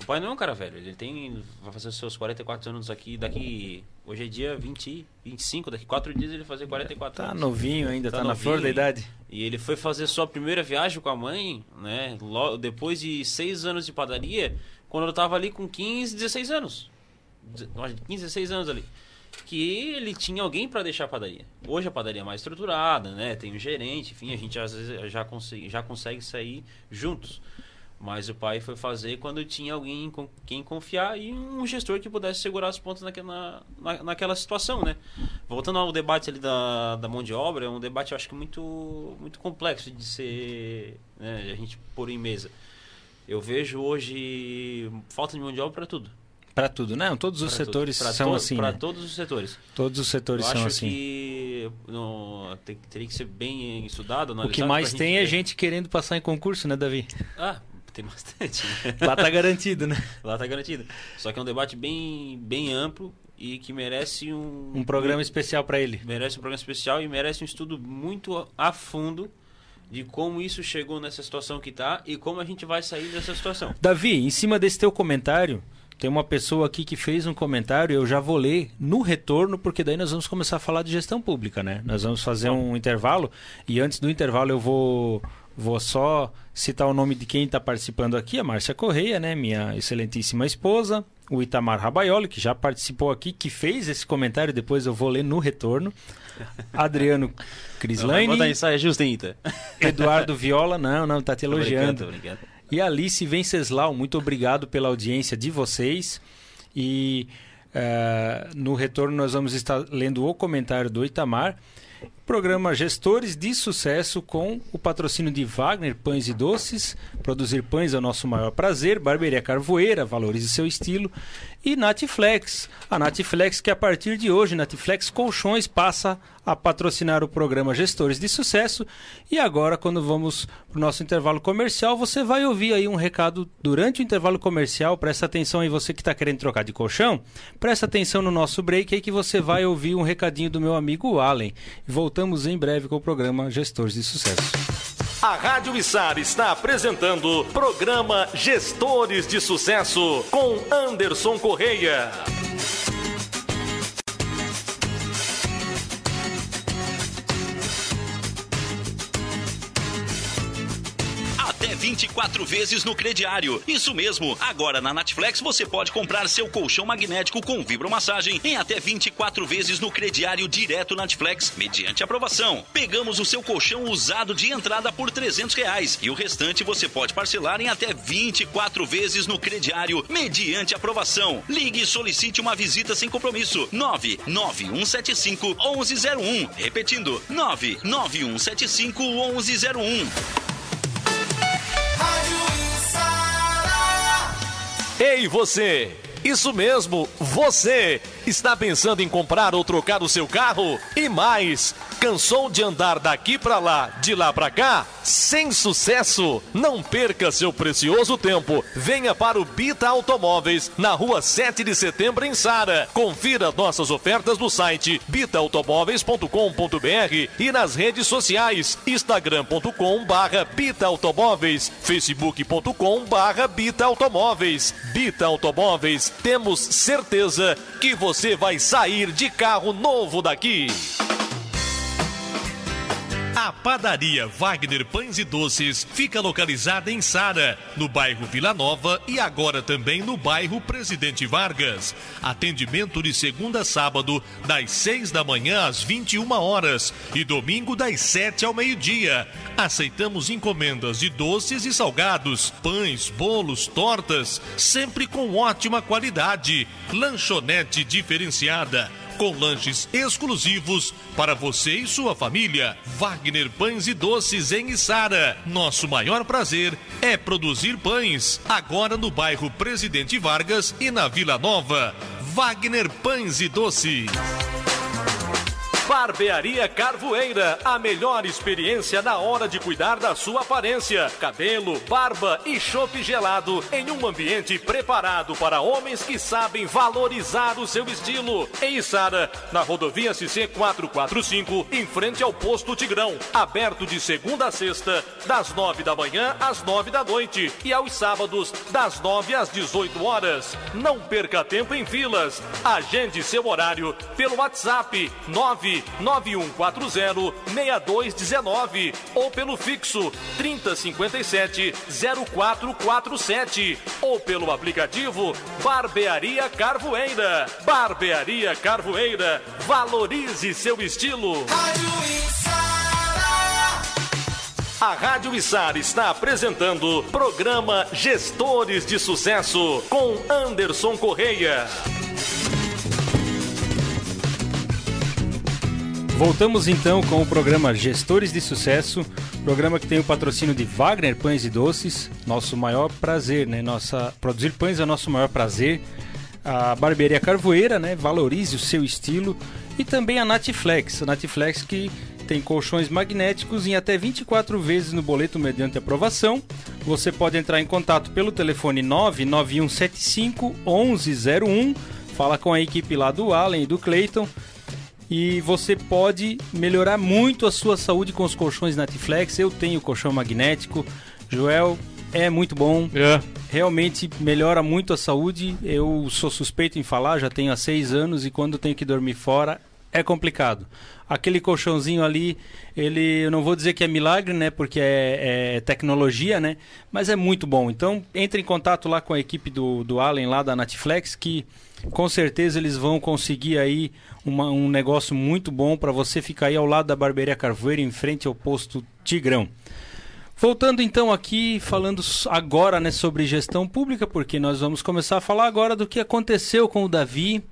Speaker 3: o pai não é um cara velho, ele tem. Vai fazer seus 44 anos aqui. Daqui. Hoje é dia 20, 25, daqui 4 dias ele vai fazer 44
Speaker 1: tá
Speaker 3: anos.
Speaker 1: Tá novinho ainda, tá, tá na flor da idade.
Speaker 3: E ele foi fazer sua primeira viagem com a mãe, né? Logo, depois de 6 anos de padaria, quando eu tava ali com 15, 16 anos. 15, 16 anos ali. que ele tinha alguém para deixar a padaria. Hoje a padaria é mais estruturada, né? Tem um gerente, enfim, a gente às vezes já consegue, já consegue sair juntos. Mas o pai foi fazer quando tinha alguém com quem confiar e um gestor que pudesse segurar as pontas naquela, na, naquela situação, né? Voltando ao debate ali da, da mão de obra, é um debate eu acho que muito, muito complexo de ser, né, a gente pôr em mesa. Eu vejo hoje falta de mão de obra para tudo.
Speaker 1: Para tudo, não? Todos os pra setores são to assim.
Speaker 3: Para
Speaker 1: né?
Speaker 3: todos os setores.
Speaker 1: Todos os setores
Speaker 3: eu
Speaker 1: são
Speaker 3: acho
Speaker 1: assim.
Speaker 3: que tem, teria que ser bem estudado.
Speaker 1: O que mais tem é gente querendo passar em concurso, né, Davi?
Speaker 3: Ah, tem bastante. Né?
Speaker 1: Lá tá garantido, né?
Speaker 3: Lá tá garantido. Só que é um debate bem, bem amplo e que merece um.
Speaker 1: Um programa um, especial para ele.
Speaker 3: Merece um programa especial e merece um estudo muito a fundo de como isso chegou nessa situação que está e como a gente vai sair dessa situação.
Speaker 1: Davi, em cima desse teu comentário, tem uma pessoa aqui que fez um comentário, eu já vou ler no retorno, porque daí nós vamos começar a falar de gestão pública, né? Nós vamos fazer um intervalo e antes do intervalo eu vou vou só citar o nome de quem está participando aqui, a Márcia Correia, né? Minha excelentíssima esposa, o Itamar Rabaioli, que já participou aqui, que fez esse comentário, depois eu vou ler no retorno. Adriano Crislaine.
Speaker 3: Vou dar ensaio justo,
Speaker 1: Eduardo Viola, não, não, tá te elogiando. Tô brincando, tô brincando. E Alice Venceslau, muito obrigado pela audiência de vocês. E uh, no retorno nós vamos estar lendo o comentário do Itamar. Programa Gestores de Sucesso com o patrocínio de Wagner Pães e Doces. Produzir pães é o nosso maior prazer. Barbearia Carvoeira, valorize seu estilo. E Natiflex. A Natiflex que a partir de hoje, Natiflex Colchões passa a patrocinar o programa Gestores de Sucesso. E agora, quando vamos para o nosso intervalo comercial, você vai ouvir aí um recado durante o intervalo comercial. Presta atenção aí, você que está querendo trocar de colchão. Presta atenção no nosso break aí que você vai ouvir um recadinho do meu amigo Allen. Voltamos em breve com o programa Gestores de Sucesso.
Speaker 2: A Rádio Içar está apresentando programa Gestores de Sucesso com Anderson Correia.
Speaker 5: 24 vezes no crediário. Isso mesmo, agora na Natflex você pode comprar seu colchão magnético com vibromassagem em até 24 vezes no crediário direto Natflex, mediante aprovação. Pegamos o seu colchão usado de entrada por 300 reais e o restante você pode parcelar em até 24 vezes no crediário, mediante aprovação. Ligue e solicite uma visita sem compromisso. 99175 1101. Repetindo, 99175 1101.
Speaker 2: Ei, você! Isso mesmo, você está pensando em comprar ou trocar o seu carro? E mais, cansou de andar daqui para lá, de lá para cá? Sem sucesso? Não perca seu precioso tempo. Venha para o Bita Automóveis, na rua 7 de setembro, em Sara. Confira nossas ofertas no site bitaautomóveis.com.br e nas redes sociais instagram.com barra Bita Automóveis, facebook.com barra Bita Automóveis. Bita Automóveis, temos certeza que você vai sair de carro novo daqui.
Speaker 5: A padaria Wagner Pães e Doces fica localizada em Sara, no bairro Vila Nova e agora também no bairro Presidente Vargas. Atendimento de segunda a sábado, das 6 da manhã às 21 horas e domingo das 7 ao meio-dia. Aceitamos encomendas de doces e salgados, pães, bolos, tortas, sempre com ótima qualidade. Lanchonete diferenciada com lanches exclusivos para você e sua família. Wagner Pães e Doces em Içara. Nosso maior prazer é produzir pães. Agora no bairro Presidente Vargas e na Vila Nova. Wagner Pães e Doces.
Speaker 2: Barbearia Carvoeira, a melhor experiência na hora de cuidar da sua aparência. Cabelo, barba e chope gelado em um ambiente preparado para homens que sabem valorizar o seu estilo. Em Sara, na rodovia CC 445, em frente ao posto Tigrão. Aberto de segunda a sexta, das nove da manhã às nove da noite e aos sábados, das nove às 18 horas. Não perca tempo em filas. Agende seu horário pelo WhatsApp 9 991406219 ou pelo fixo 3057 0447 ou pelo aplicativo Barbearia Carvoeira. Barbearia Carvoeira, valorize seu estilo. A Rádio Içara está apresentando programa Gestores de Sucesso com Anderson Correia.
Speaker 1: Voltamos então com o programa Gestores de Sucesso, programa que tem o patrocínio de Wagner Pães e Doces, nosso maior prazer, né? Nossa, produzir pães é nosso maior prazer. A Barbearia Carvoeira, né? Valorize o seu estilo. E também a Natiflex, a Natiflex que tem colchões magnéticos em até 24 vezes no boleto mediante aprovação. Você pode entrar em contato pelo telefone 99175 1101. Fala com a equipe lá do Allen e do Clayton e você pode melhorar muito a sua saúde com os colchões Natiflex. Eu tenho colchão magnético. Joel é muito bom. É. Realmente melhora muito a saúde. Eu sou suspeito em falar, já tenho há seis anos e quando tenho que dormir fora é complicado. Aquele colchãozinho ali, ele, eu não vou dizer que é milagre, né? Porque é, é, tecnologia, né? Mas é muito bom. Então, entre em contato lá com a equipe do, do Allen, lá da Natiflex, que com certeza eles vão conseguir aí uma, um negócio muito bom para você ficar aí ao lado da Barbearia Carvoeira, em frente ao posto Tigrão. Voltando então aqui, falando agora né, sobre gestão pública, porque nós vamos começar a falar agora do que aconteceu com o Davi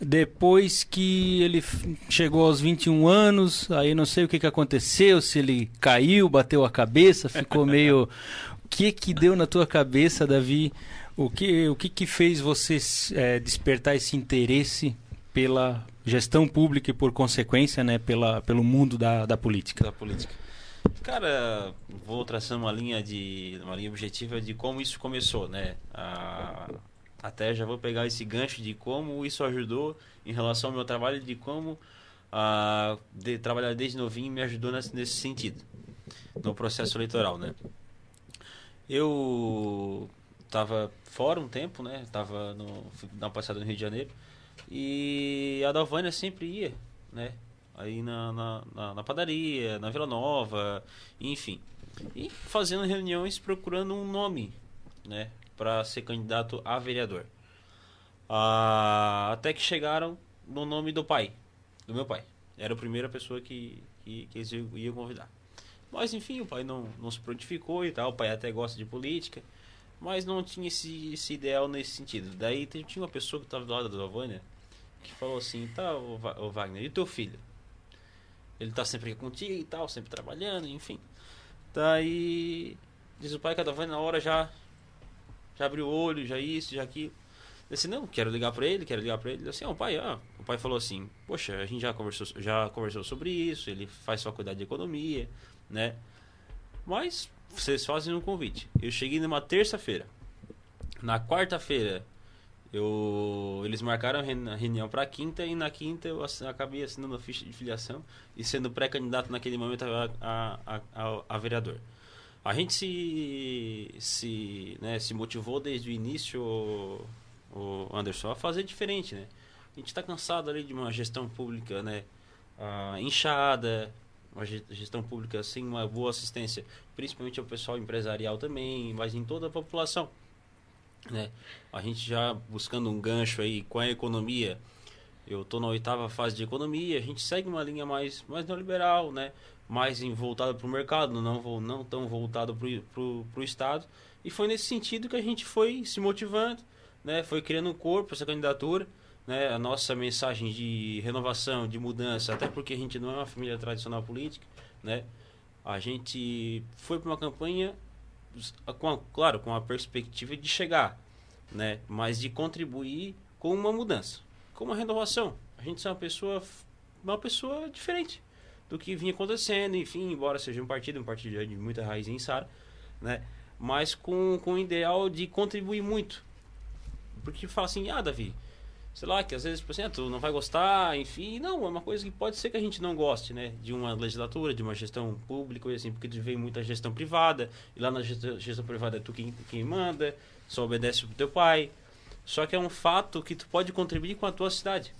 Speaker 1: depois que ele chegou aos 21 anos. Aí não sei o que, que aconteceu, se ele caiu, bateu a cabeça, ficou meio. o que que deu na tua cabeça, Davi? O que, o que, que fez você é, despertar esse interesse pela gestão pública e, por consequência, né, pela, pelo mundo da, da política.
Speaker 3: Da política. Cara, vou traçando uma linha de uma linha objetiva de como isso começou, né? A, até já vou pegar esse gancho de como isso ajudou em relação ao meu trabalho, de como a, de, trabalhar desde novinho me ajudou nesse, nesse sentido, no processo eleitoral, né? Eu estava fora um tempo, né? Estava no, na passada no Rio de Janeiro e a Dalvânia sempre ia, né? Aí na, na, na, na padaria, na Vila Nova, enfim. E fazendo reuniões procurando um nome, né? Para ser candidato a vereador. Ah, até que chegaram no nome do pai, do meu pai. Era a primeira pessoa que, que, que eles iam convidar. Mas enfim, o pai não, não se prontificou e tal. O pai até gosta de política, mas não tinha esse, esse ideal nesse sentido. Daí tinha uma pessoa que estava do lado da Dalvânia que falou assim, tá, o Wagner, e o teu filho? Ele tá sempre aqui contigo e tal, sempre trabalhando, enfim. Daí, diz o pai que a na hora já, já abriu o olho, já isso, já aquilo. Eu disse, não, quero ligar para ele, quero ligar para ele. Eu disse, assim, o pai, ah, o pai falou assim, poxa, a gente já conversou, já conversou sobre isso, ele faz faculdade de economia, né? Mas vocês fazem um convite. Eu cheguei numa terça-feira. Na quarta-feira, eu, eles marcaram a reunião para quinta e na quinta eu acabei assinando a ficha de filiação e sendo pré-candidato naquele momento a, a, a, a, vereador. A gente se, se, né, se motivou desde o início, o, o Anderson, a fazer diferente. Né? A gente está cansado ali de uma gestão pública né, uh, inchada, uma gestão pública sem uma boa assistência, principalmente ao pessoal empresarial também, mas em toda a população. Né? A gente já buscando um gancho aí com a economia. Eu estou na oitava fase de economia, a gente segue uma linha mais, mais neoliberal, né? mais voltada para o mercado, não, não tão voltado para o Estado. E foi nesse sentido que a gente foi se motivando, né? foi criando um corpo, essa candidatura. Né? A nossa mensagem de renovação, de mudança, até porque a gente não é uma família tradicional política, né? a gente foi para uma campanha com a, claro, com a perspectiva de chegar, né? Mas de contribuir com uma mudança, com uma renovação. A gente é uma pessoa, uma pessoa diferente do que vinha acontecendo, enfim, embora seja um partido, um partido de muita raiz em Sara, né? Mas com, com o ideal de contribuir muito. Porque fala assim, ah, Davi, sei lá, que às vezes, por exemplo, tu não vai gostar, enfim, não, é uma coisa que pode ser que a gente não goste, né, de uma legislatura, de uma gestão pública e assim, porque tu vê muita gestão privada, e lá na gestão, gestão privada é tu quem, quem manda, só obedece pro teu pai, só que é um fato que tu pode contribuir com a tua cidade.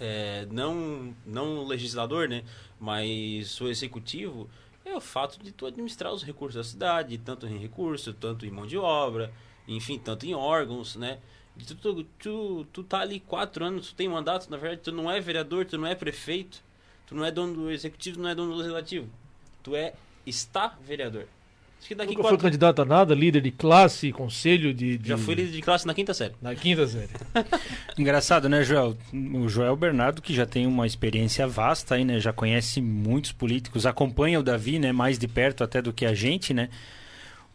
Speaker 3: é, não, não o legislador, né, mas o executivo, é o fato de tu administrar os recursos da cidade, tanto em recurso, tanto em mão de obra, enfim, tanto em órgãos, né? Tu, tu, tu, tu tá ali quatro anos, tu tem mandato, na verdade, tu não é vereador, tu não é prefeito, tu não é dono do executivo, não é dono do legislativo. Tu é está vereador.
Speaker 4: Acho que daqui Nunca quatro... foi candidato a nada, líder de classe, conselho de, de,
Speaker 3: Já fui líder de classe na quinta série.
Speaker 4: Na quinta série.
Speaker 1: Engraçado, né, Joel? O Joel Bernardo, que já tem uma experiência vasta aí, né? Já conhece muitos políticos, acompanha o Davi, né? Mais de perto até do que a gente, né?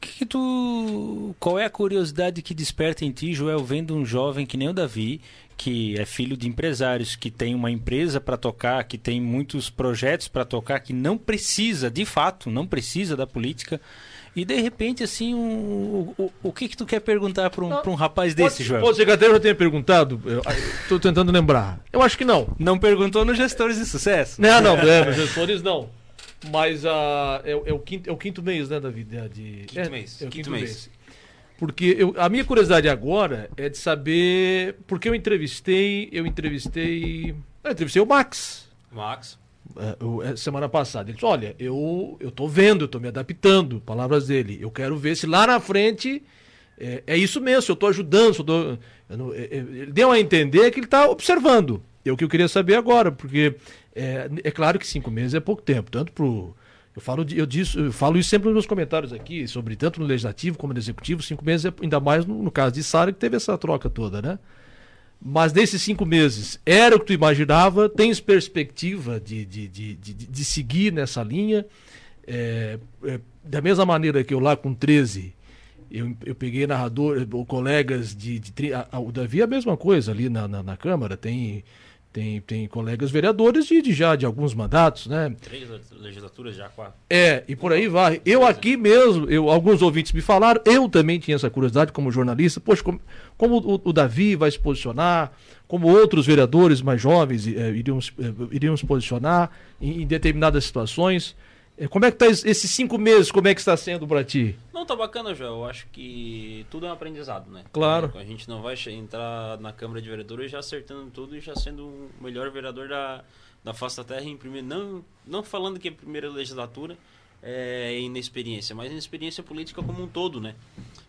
Speaker 1: O que, que tu... Qual é a curiosidade que desperta em ti, Joel, vendo um jovem que nem o Davi, que é filho de empresários, que tem uma empresa para tocar, que tem muitos projetos para tocar, que não precisa, de fato, não precisa da política e de repente, assim, um, o, o, que que tu quer perguntar para um, um rapaz desse, pode, Joel?
Speaker 4: Pode ser que até eu já tenha perguntado, estou tentando lembrar. Eu acho que não.
Speaker 1: Não perguntou nos gestores de sucesso?
Speaker 4: Não, não, é, nos gestores não. Mas uh, é, é, o quinto, é o quinto mês, né, David?
Speaker 3: De, quinto é, mês.
Speaker 4: É o quinto, quinto mês. mês. Porque eu, a minha curiosidade agora é de saber. Porque eu entrevistei. Eu entrevistei. Eu entrevistei o Max.
Speaker 3: Max.
Speaker 4: É, é, semana passada. Ele disse: Olha, eu, eu tô vendo, eu tô me adaptando. Palavras dele. Eu quero ver se lá na frente é, é isso mesmo, se eu tô ajudando. Se eu tô, eu não, é, ele deu a entender que ele está observando. É o que eu queria saber agora, porque é, é claro que cinco meses é pouco tempo, tanto pro. Eu falo, eu, disso, eu falo isso sempre nos meus comentários aqui, sobre tanto no legislativo como no executivo, cinco meses, é, ainda mais no, no caso de Sara, que teve essa troca toda, né? Mas nesses cinco meses, era o que tu imaginava? Tens perspectiva de, de, de, de, de seguir nessa linha? É, é, da mesma maneira que eu lá com 13, eu, eu peguei narrador, ou colegas de. de a, a, o Davi é a mesma coisa ali na, na, na Câmara, tem tem, tem colegas vereadores de, de, já de alguns mandatos, né?
Speaker 3: Três legislaturas já, quatro.
Speaker 4: É, e por aí vai. Eu aqui mesmo, eu, alguns ouvintes me falaram, eu também tinha essa curiosidade como jornalista. Poxa, como, como o, o, Davi vai se posicionar, como outros vereadores mais jovens é, iriam, é, iriam se posicionar em, em determinadas situações. É, como é que tá esses cinco meses, como é que está sendo para ti?
Speaker 3: Não, tá bacana, João. Eu acho que tudo é um aprendizado, né?
Speaker 4: Claro.
Speaker 3: A gente não vai entrar na Câmara de Vereadores já acertando tudo e já sendo o melhor vereador da, da face da terra em primeiro. Não, não falando que é primeira legislatura é inexperiência, mas inexperiência política como um todo, né?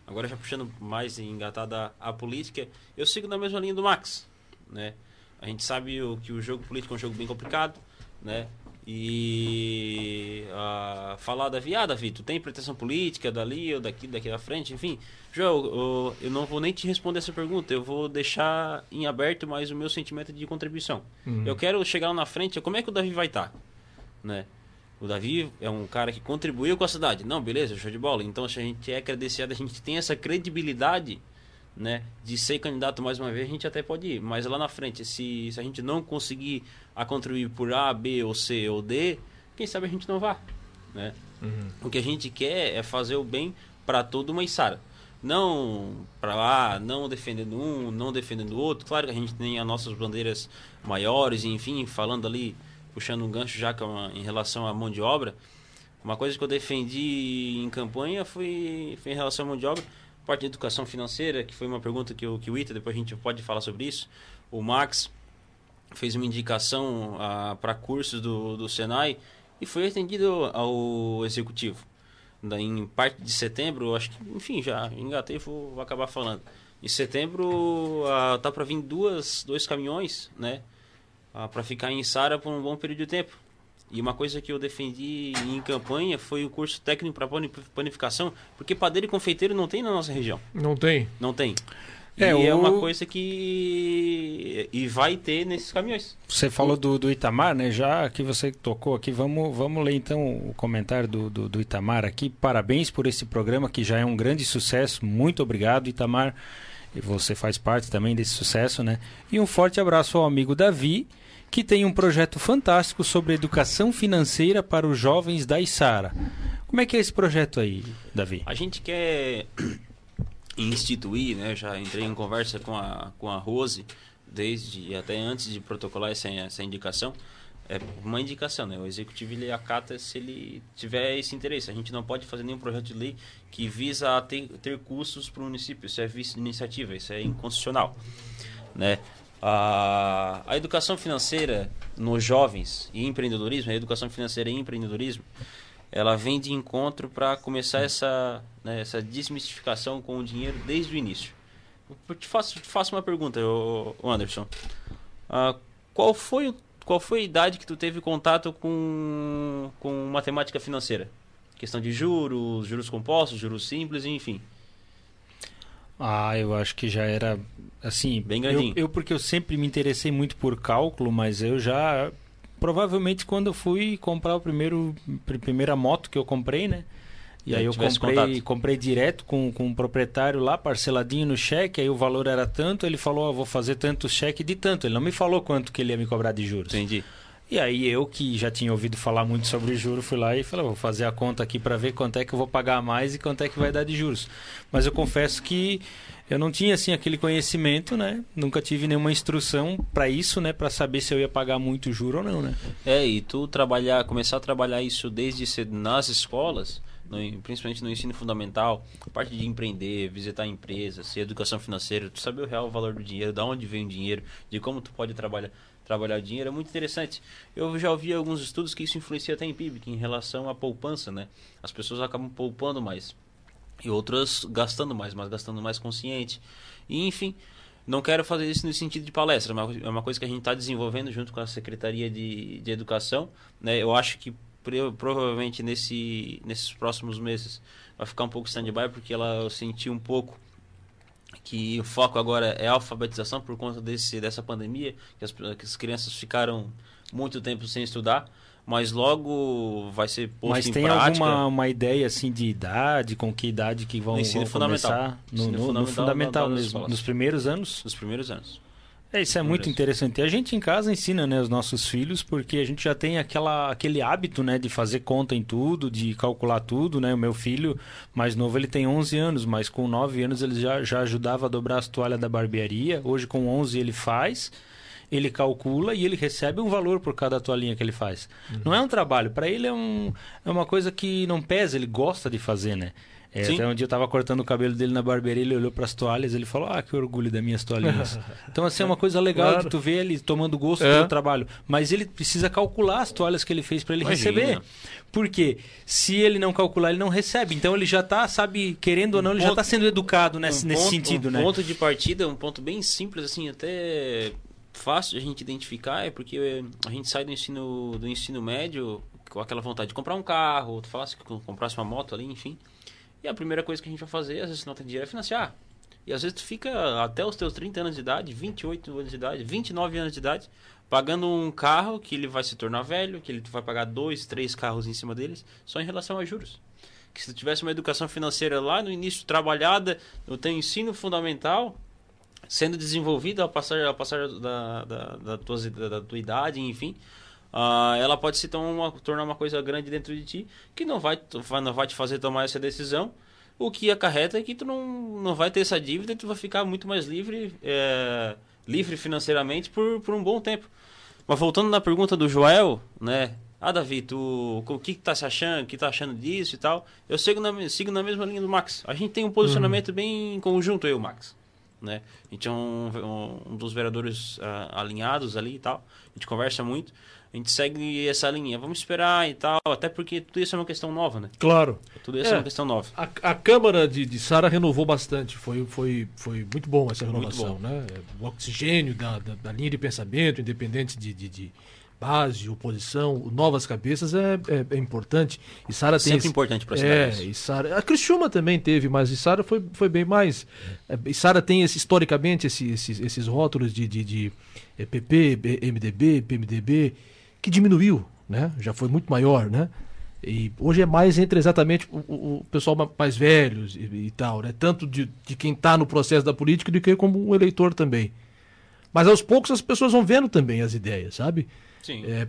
Speaker 3: Agora já puxando mais engatada a política, eu sigo na mesma linha do Max, né? A gente sabe o, que o jogo político é um jogo bem complicado, né? E uh, falar da viada, Davi, tu tem proteção política dali ou daqui, daqui da frente, enfim. João, eu, eu, não vou nem te responder essa pergunta, eu vou deixar em aberto mais o meu sentimento de contribuição. Uhum. Eu quero chegar lá na frente, como é que o Davi vai estar? Tá? Né? O Davi é um cara que contribuiu com a cidade. Não, beleza, show de bola. Então, se a gente é credenciado, a gente tem essa credibilidade né, de ser candidato mais uma vez, a gente até pode ir. Mas lá na frente, se, se a gente não conseguir a contribuir por A, B ou C ou D, quem sabe a gente não vá. Né? Uhum. O que a gente quer é fazer o bem para todo uma Isara. Não para lá, não defendendo um, não defendendo o outro. Claro que a gente tem as nossas bandeiras maiores, enfim, falando ali, puxando um gancho já em relação à mão de obra. Uma coisa que eu defendi em campanha foi, foi em relação à mão de obra parte de educação financeira, que foi uma pergunta que o, que o Ita, depois a gente pode falar sobre isso. O Max fez uma indicação ah, para cursos do, do Senai e foi atendido ao executivo. Em parte de setembro, acho que, enfim, já engatei, vou, vou acabar falando. Em setembro ah, tá para vir duas, dois caminhões, né? Ah, para ficar em Sara por um bom período de tempo. E uma coisa que eu defendi em campanha foi o curso técnico para panificação, porque padeiro e confeiteiro não tem na nossa região.
Speaker 4: Não tem?
Speaker 3: Não tem. É, e o... é uma coisa que. E vai ter nesses caminhões.
Speaker 1: Você falou do, do Itamar, né? Já que você tocou aqui, vamos, vamos ler então o comentário do, do, do Itamar aqui. Parabéns por esse programa que já é um grande sucesso. Muito obrigado, Itamar. E você faz parte também desse sucesso, né? E um forte abraço ao amigo Davi que tem um projeto fantástico sobre educação financeira para os jovens da Isara. Como é que é esse projeto aí, Davi?
Speaker 3: A gente quer instituir, né? Já entrei em conversa com a, com a Rose, desde até antes de protocolar essa, essa indicação. É uma indicação, né? O executivo ele acata se ele tiver esse interesse. A gente não pode fazer nenhum projeto de lei que visa ter, ter custos para o município. Isso é iniciativa, isso é inconstitucional, né? A, a educação financeira nos jovens e empreendedorismo, a educação financeira e empreendedorismo, ela vem de encontro para começar essa, né, essa desmistificação com o dinheiro desde o início. Eu te faço, te faço uma pergunta, Anderson. Uh, qual, foi, qual foi a idade que tu teve contato com, com matemática financeira? Questão de juros, juros compostos, juros simples, enfim.
Speaker 1: Ah, eu acho que já era assim.
Speaker 3: Bem grandinho.
Speaker 1: Eu, eu, porque eu sempre me interessei muito por cálculo, mas eu já provavelmente quando eu fui comprar o primeiro primeira moto que eu comprei, né? E aí eu comprei, comprei direto com, com o proprietário lá, parceladinho no cheque, aí o valor era tanto, ele falou, vou fazer tanto cheque de tanto. Ele não me falou quanto que ele ia me cobrar de juros.
Speaker 3: Entendi.
Speaker 1: E aí eu, que já tinha ouvido falar muito sobre juros, fui lá e falei, vou fazer a conta aqui para ver quanto é que eu vou pagar mais e quanto é que vai dar de juros. Mas eu confesso que eu não tinha assim aquele conhecimento, né? Nunca tive nenhuma instrução para isso, né, para saber se eu ia pagar muito juro ou não, né?
Speaker 3: É, e tu trabalhar, começar a trabalhar isso desde cedo nas escolas, no, principalmente no ensino fundamental, a parte de empreender, visitar empresas, educação financeira, tu saber o real valor do dinheiro, da onde vem o dinheiro, de como tu pode trabalhar trabalhar o dinheiro é muito interessante. Eu já ouvi alguns estudos que isso influencia até em PIB, em relação à poupança, né? As pessoas acabam poupando mais e outras gastando mais, mas gastando mais consciente. E enfim, não quero fazer isso no sentido de palestra, mas é uma coisa que a gente está desenvolvendo junto com a Secretaria de, de Educação. Né? Eu acho que provavelmente nesse, nesses próximos meses vai ficar um pouco stand-by, porque ela eu senti um pouco que o foco agora é a alfabetização por conta desse, dessa pandemia, que as, que as crianças ficaram muito tempo sem estudar mas logo vai ser posto
Speaker 1: mas
Speaker 3: em
Speaker 1: tem alguma uma ideia assim de idade, com que idade que vão, no ensino vão fundamental. começar? No, no, fundamental, no fundamental mesmo, nos primeiros anos?
Speaker 3: Nos primeiros anos.
Speaker 1: É, isso é muito interessante. A gente em casa ensina, né, os nossos filhos, porque a gente já tem aquela, aquele hábito, né, de fazer conta em tudo, de calcular tudo, né? O meu filho mais novo, ele tem 11 anos, mas com 9 anos ele já, já ajudava a dobrar as toalhas da barbearia. Hoje com 11 ele faz, ele calcula e ele recebe um valor por cada toalhinha que ele faz. Uhum. Não é um trabalho, para ele é, um, é uma coisa que não pesa, ele gosta de fazer, né? É, até um dia eu tava cortando o cabelo dele na barbearia, ele olhou para as toalhas, ele falou: "Ah, que orgulho das minhas toalhinhas". então assim é uma coisa legal claro. de tu ver ele tomando gosto é. do trabalho, mas ele precisa calcular as toalhas que ele fez para ele Imagina. receber. Porque se ele não calcular, ele não recebe. Então ele já está, sabe, querendo ou não, ele já está sendo educado nesse, um nesse sentido,
Speaker 3: um
Speaker 1: né?
Speaker 3: ponto de partida, um ponto bem simples assim, até fácil de a gente identificar é porque a gente sai do ensino do ensino médio com aquela vontade de comprar um carro, tu falasse que comprasse uma moto ali, enfim. E a primeira coisa que a gente vai fazer, às vezes não tem dinheiro, é financiar. E às vezes tu fica até os teus 30 anos de idade, 28 anos de idade, 29 anos de idade, pagando um carro que ele vai se tornar velho, que ele vai pagar dois, três carros em cima deles, só em relação a juros. Que se tu tivesse uma educação financeira lá no início trabalhada, no teu ensino fundamental, sendo desenvolvida ao passar, ao passar da, da, da, tua, da, da tua idade, enfim, uh, ela pode se tornar uma, tornar uma coisa grande dentro de ti que não vai, não vai te fazer tomar essa decisão. O que acarreta é que tu não, não vai ter essa dívida e tu vai ficar muito mais livre, é, livre financeiramente por, por um bom tempo. Mas voltando na pergunta do Joel, né? Ah, Davi, tu o que, que tá se achando? O que tá achando disso e tal? Eu sigo na, sigo na mesma linha do Max. A gente tem um posicionamento uhum. bem conjunto, eu e o Max. Né? A gente é um, um, um dos vereadores uh, alinhados ali e tal. A gente conversa muito a gente segue essa linha. Vamos esperar e tal, até porque tudo isso é uma questão nova, né?
Speaker 4: Claro.
Speaker 3: Tudo isso é, é uma questão nova.
Speaker 4: A, a Câmara de, de Sara renovou bastante, foi, foi, foi muito bom essa renovação, bom. né? O oxigênio da, da, da, linha de pensamento, independente de, de, de base, oposição, novas cabeças é, é, é importante. E Sara tem
Speaker 3: sempre importante para
Speaker 4: é, e Sara, a Criciúma também teve, mas e Sara foi, foi bem mais. É, e Sara tem esse, historicamente esse, esses, esses rótulos de, de, de PP, MDB, PMDB que diminuiu, né? Já foi muito maior, né? E hoje é mais entre exatamente o, o pessoal mais velhos e, e, tal, né? Tanto de, de quem está no processo da política do que como eleitor também. Mas aos poucos as pessoas vão vendo também as ideias, sabe?
Speaker 3: Sim.
Speaker 4: É, é,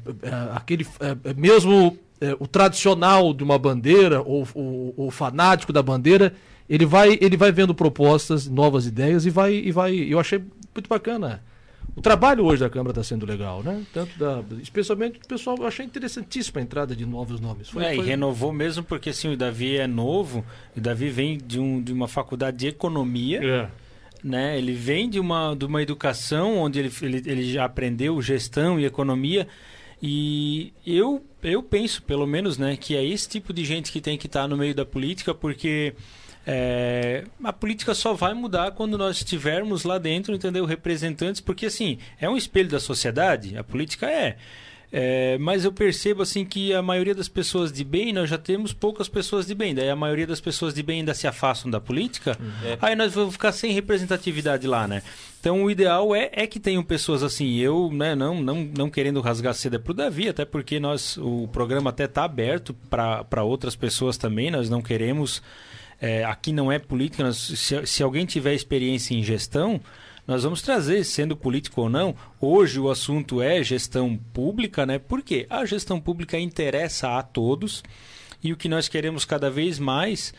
Speaker 4: aquele, é, é mesmo é, o tradicional de uma bandeira ou o, fanático da bandeira, ele vai, ele vai vendo propostas, novas ideias e vai, e vai. Eu achei muito bacana o trabalho hoje da Câmara está sendo legal, né? Tanto da, especialmente o pessoal, eu achei interessantíssima a entrada de novos nomes.
Speaker 1: Foi, é, foi... e renovou mesmo porque assim, o Davi é novo, o Davi vem de, um, de uma faculdade de economia. É. né? Ele vem de uma, de uma educação onde ele, ele, ele já aprendeu gestão e economia. E eu, eu penso, pelo menos, né, que é esse tipo de gente que tem que estar tá no meio da política, porque é, a política só vai mudar quando nós estivermos lá dentro, entendeu? Representantes, porque assim, é um espelho da sociedade, a política é. É, mas eu percebo assim que a maioria das pessoas de bem, nós já temos poucas pessoas de bem. Daí a maioria das pessoas de bem ainda se afastam da política. Uhum. Aí nós vamos ficar sem representatividade lá, né? Então o ideal é, é que tenham pessoas assim. Eu, né, não, não, não querendo rasgar seda para o Davi, até porque nós o programa até está aberto para outras pessoas também. Nós não queremos. É, aqui não é política. Nós, se, se alguém tiver experiência em gestão, nós vamos trazer, sendo político ou não, hoje o assunto é gestão pública, né? Porque a gestão pública interessa a todos e o que nós queremos cada vez mais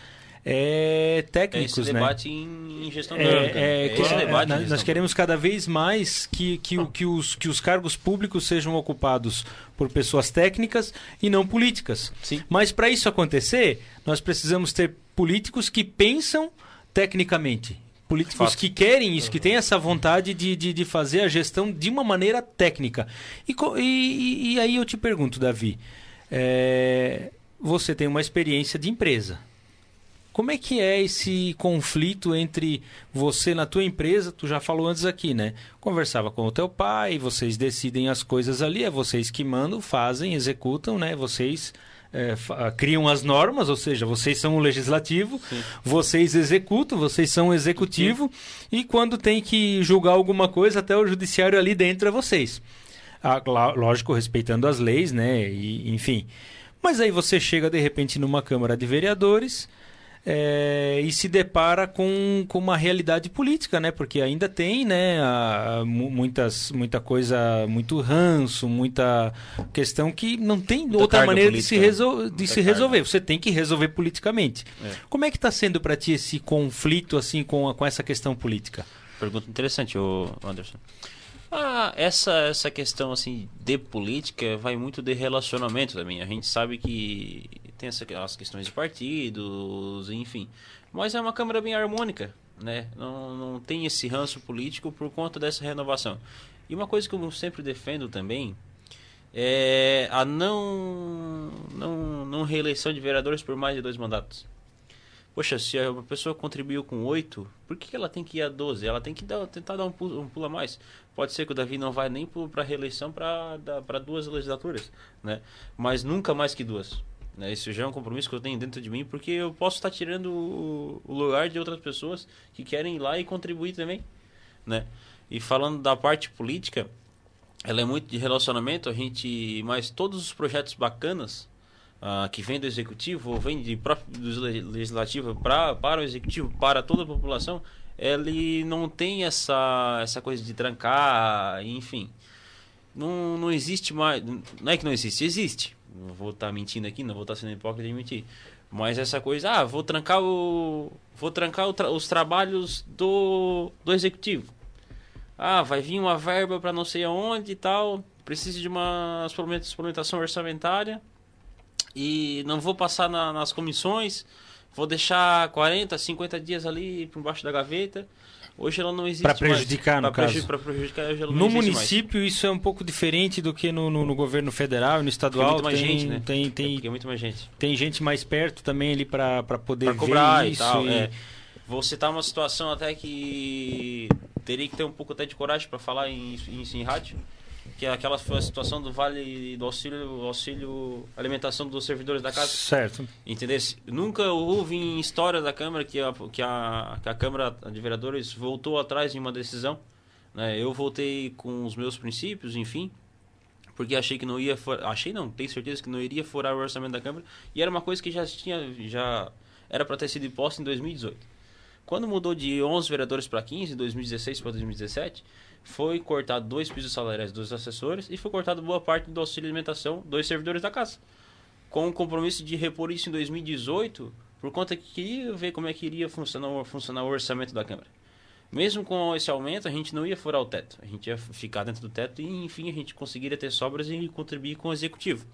Speaker 1: é técnicos, é esse
Speaker 3: né? debate em gestão
Speaker 1: é, pública. É, é, esse debate nós, nós queremos cada vez mais que, que, ah. que, os, que os cargos públicos sejam ocupados por pessoas técnicas e não políticas.
Speaker 3: Sim.
Speaker 1: Mas para isso acontecer, nós precisamos ter políticos que pensam tecnicamente políticos Fato. que querem isso, que têm essa vontade de, de, de, fazer a gestão de uma maneira técnica. E, e, e aí eu te pergunto, Davi, é, você tem uma experiência de empresa. Como é que é esse conflito entre você na tua empresa? Tu já falou antes aqui, né? Conversava com o teu pai, vocês decidem as coisas ali, é vocês que mandam, fazem, executam, né? Vocês é, ah, criam as normas, ou seja, vocês são o legislativo, Sim. vocês executam, vocês são o executivo, Sim. e quando tem que julgar alguma coisa, até o judiciário ali dentro é vocês. Ah, lógico, respeitando as leis, né? E, enfim. Mas aí você chega de repente numa Câmara de Vereadores é, e se depara com, com uma realidade política, né? Porque ainda tem, né, a, a, muitas, muita coisa, muito ranço, muita questão que não tem muita outra maneira política, de se, resol de se resolver. Você tem que resolver politicamente. É. Como é que está sendo para ti esse conflito assim com, a, com essa questão política?
Speaker 3: Pergunta interessante, Anderson. Ah, essa, essa questão assim de política vai muito de relacionamento também. A gente sabe que tem essa, as questões de partidos, enfim. Mas é uma Câmara bem harmônica, né? Não, não tem esse ranço político por conta dessa renovação. E uma coisa que eu sempre defendo também é a não, não, não reeleição de vereadores por mais de dois mandatos. Poxa, se uma pessoa contribuiu com oito, por que ela tem que ir a 12? Ela tem que dar, tentar dar um pulo, um pulo a mais. Pode ser que o Davi não vá nem para reeleição para duas legislaturas, né? Mas nunca mais que duas. Né? Isso já é um compromisso que eu tenho dentro de mim, porque eu posso estar tirando o, lugar de outras pessoas que querem ir lá e contribuir também. Né? E falando da parte política, ela é muito de relacionamento, a gente, mas todos os projetos bacanas uh, que vem do executivo ou vem de do legislativo pra, para o executivo, para toda a população, ele não tem essa essa coisa de trancar, enfim. Não, não existe mais, não é que não existe, existe não vou estar tá mentindo aqui, não vou estar tá sendo hipócrita de mentir. Mas essa coisa, ah, vou trancar o. Vou trancar tra os trabalhos do, do executivo. Ah, vai vir uma verba para não sei aonde e tal. Preciso de uma suplementação orçamentária. E não vou passar na, nas comissões. Vou deixar 40, 50 dias ali por baixo da gaveta. Hoje ela não existe
Speaker 1: Para prejudicar, mais. no pra caso.
Speaker 3: Para prejudicar, hoje ela
Speaker 1: não No município, mais. isso é um pouco diferente do que no, no, no governo federal, no estadual.
Speaker 3: Tem muito mais
Speaker 1: tem,
Speaker 3: gente, né?
Speaker 1: Tem, tem,
Speaker 3: é muito mais gente.
Speaker 1: Tem gente mais perto também ali para poder
Speaker 3: pra cobrar
Speaker 1: ver
Speaker 3: isso. E tal, e... É. Vou citar uma situação até que teria que ter um pouco até de coragem para falar em, em, em rádio que aquela foi a situação do vale do auxílio, auxílio alimentação dos servidores da casa.
Speaker 1: Certo.
Speaker 3: Entendeu? Nunca houve em história da Câmara que a, que a, que a Câmara de Vereadores voltou atrás em uma decisão. Né? Eu voltei com os meus princípios, enfim, porque achei que não ia achei não, tenho certeza que não iria furar o orçamento da Câmara e era uma coisa que já tinha já era para ter sido imposta em 2018. Quando mudou de 11 vereadores para 15, 2016 para 2017, foi cortado dois pisos salariais dos assessores e foi cortado boa parte do auxílio alimentação dos servidores da casa. Com o compromisso de repor isso em 2018, por conta que queria ver como é que iria funcionar, funcionar o orçamento da Câmara. Mesmo com esse aumento, a gente não ia furar o teto. A gente ia ficar dentro do teto e, enfim, a gente conseguiria ter sobras e contribuir com o executivo.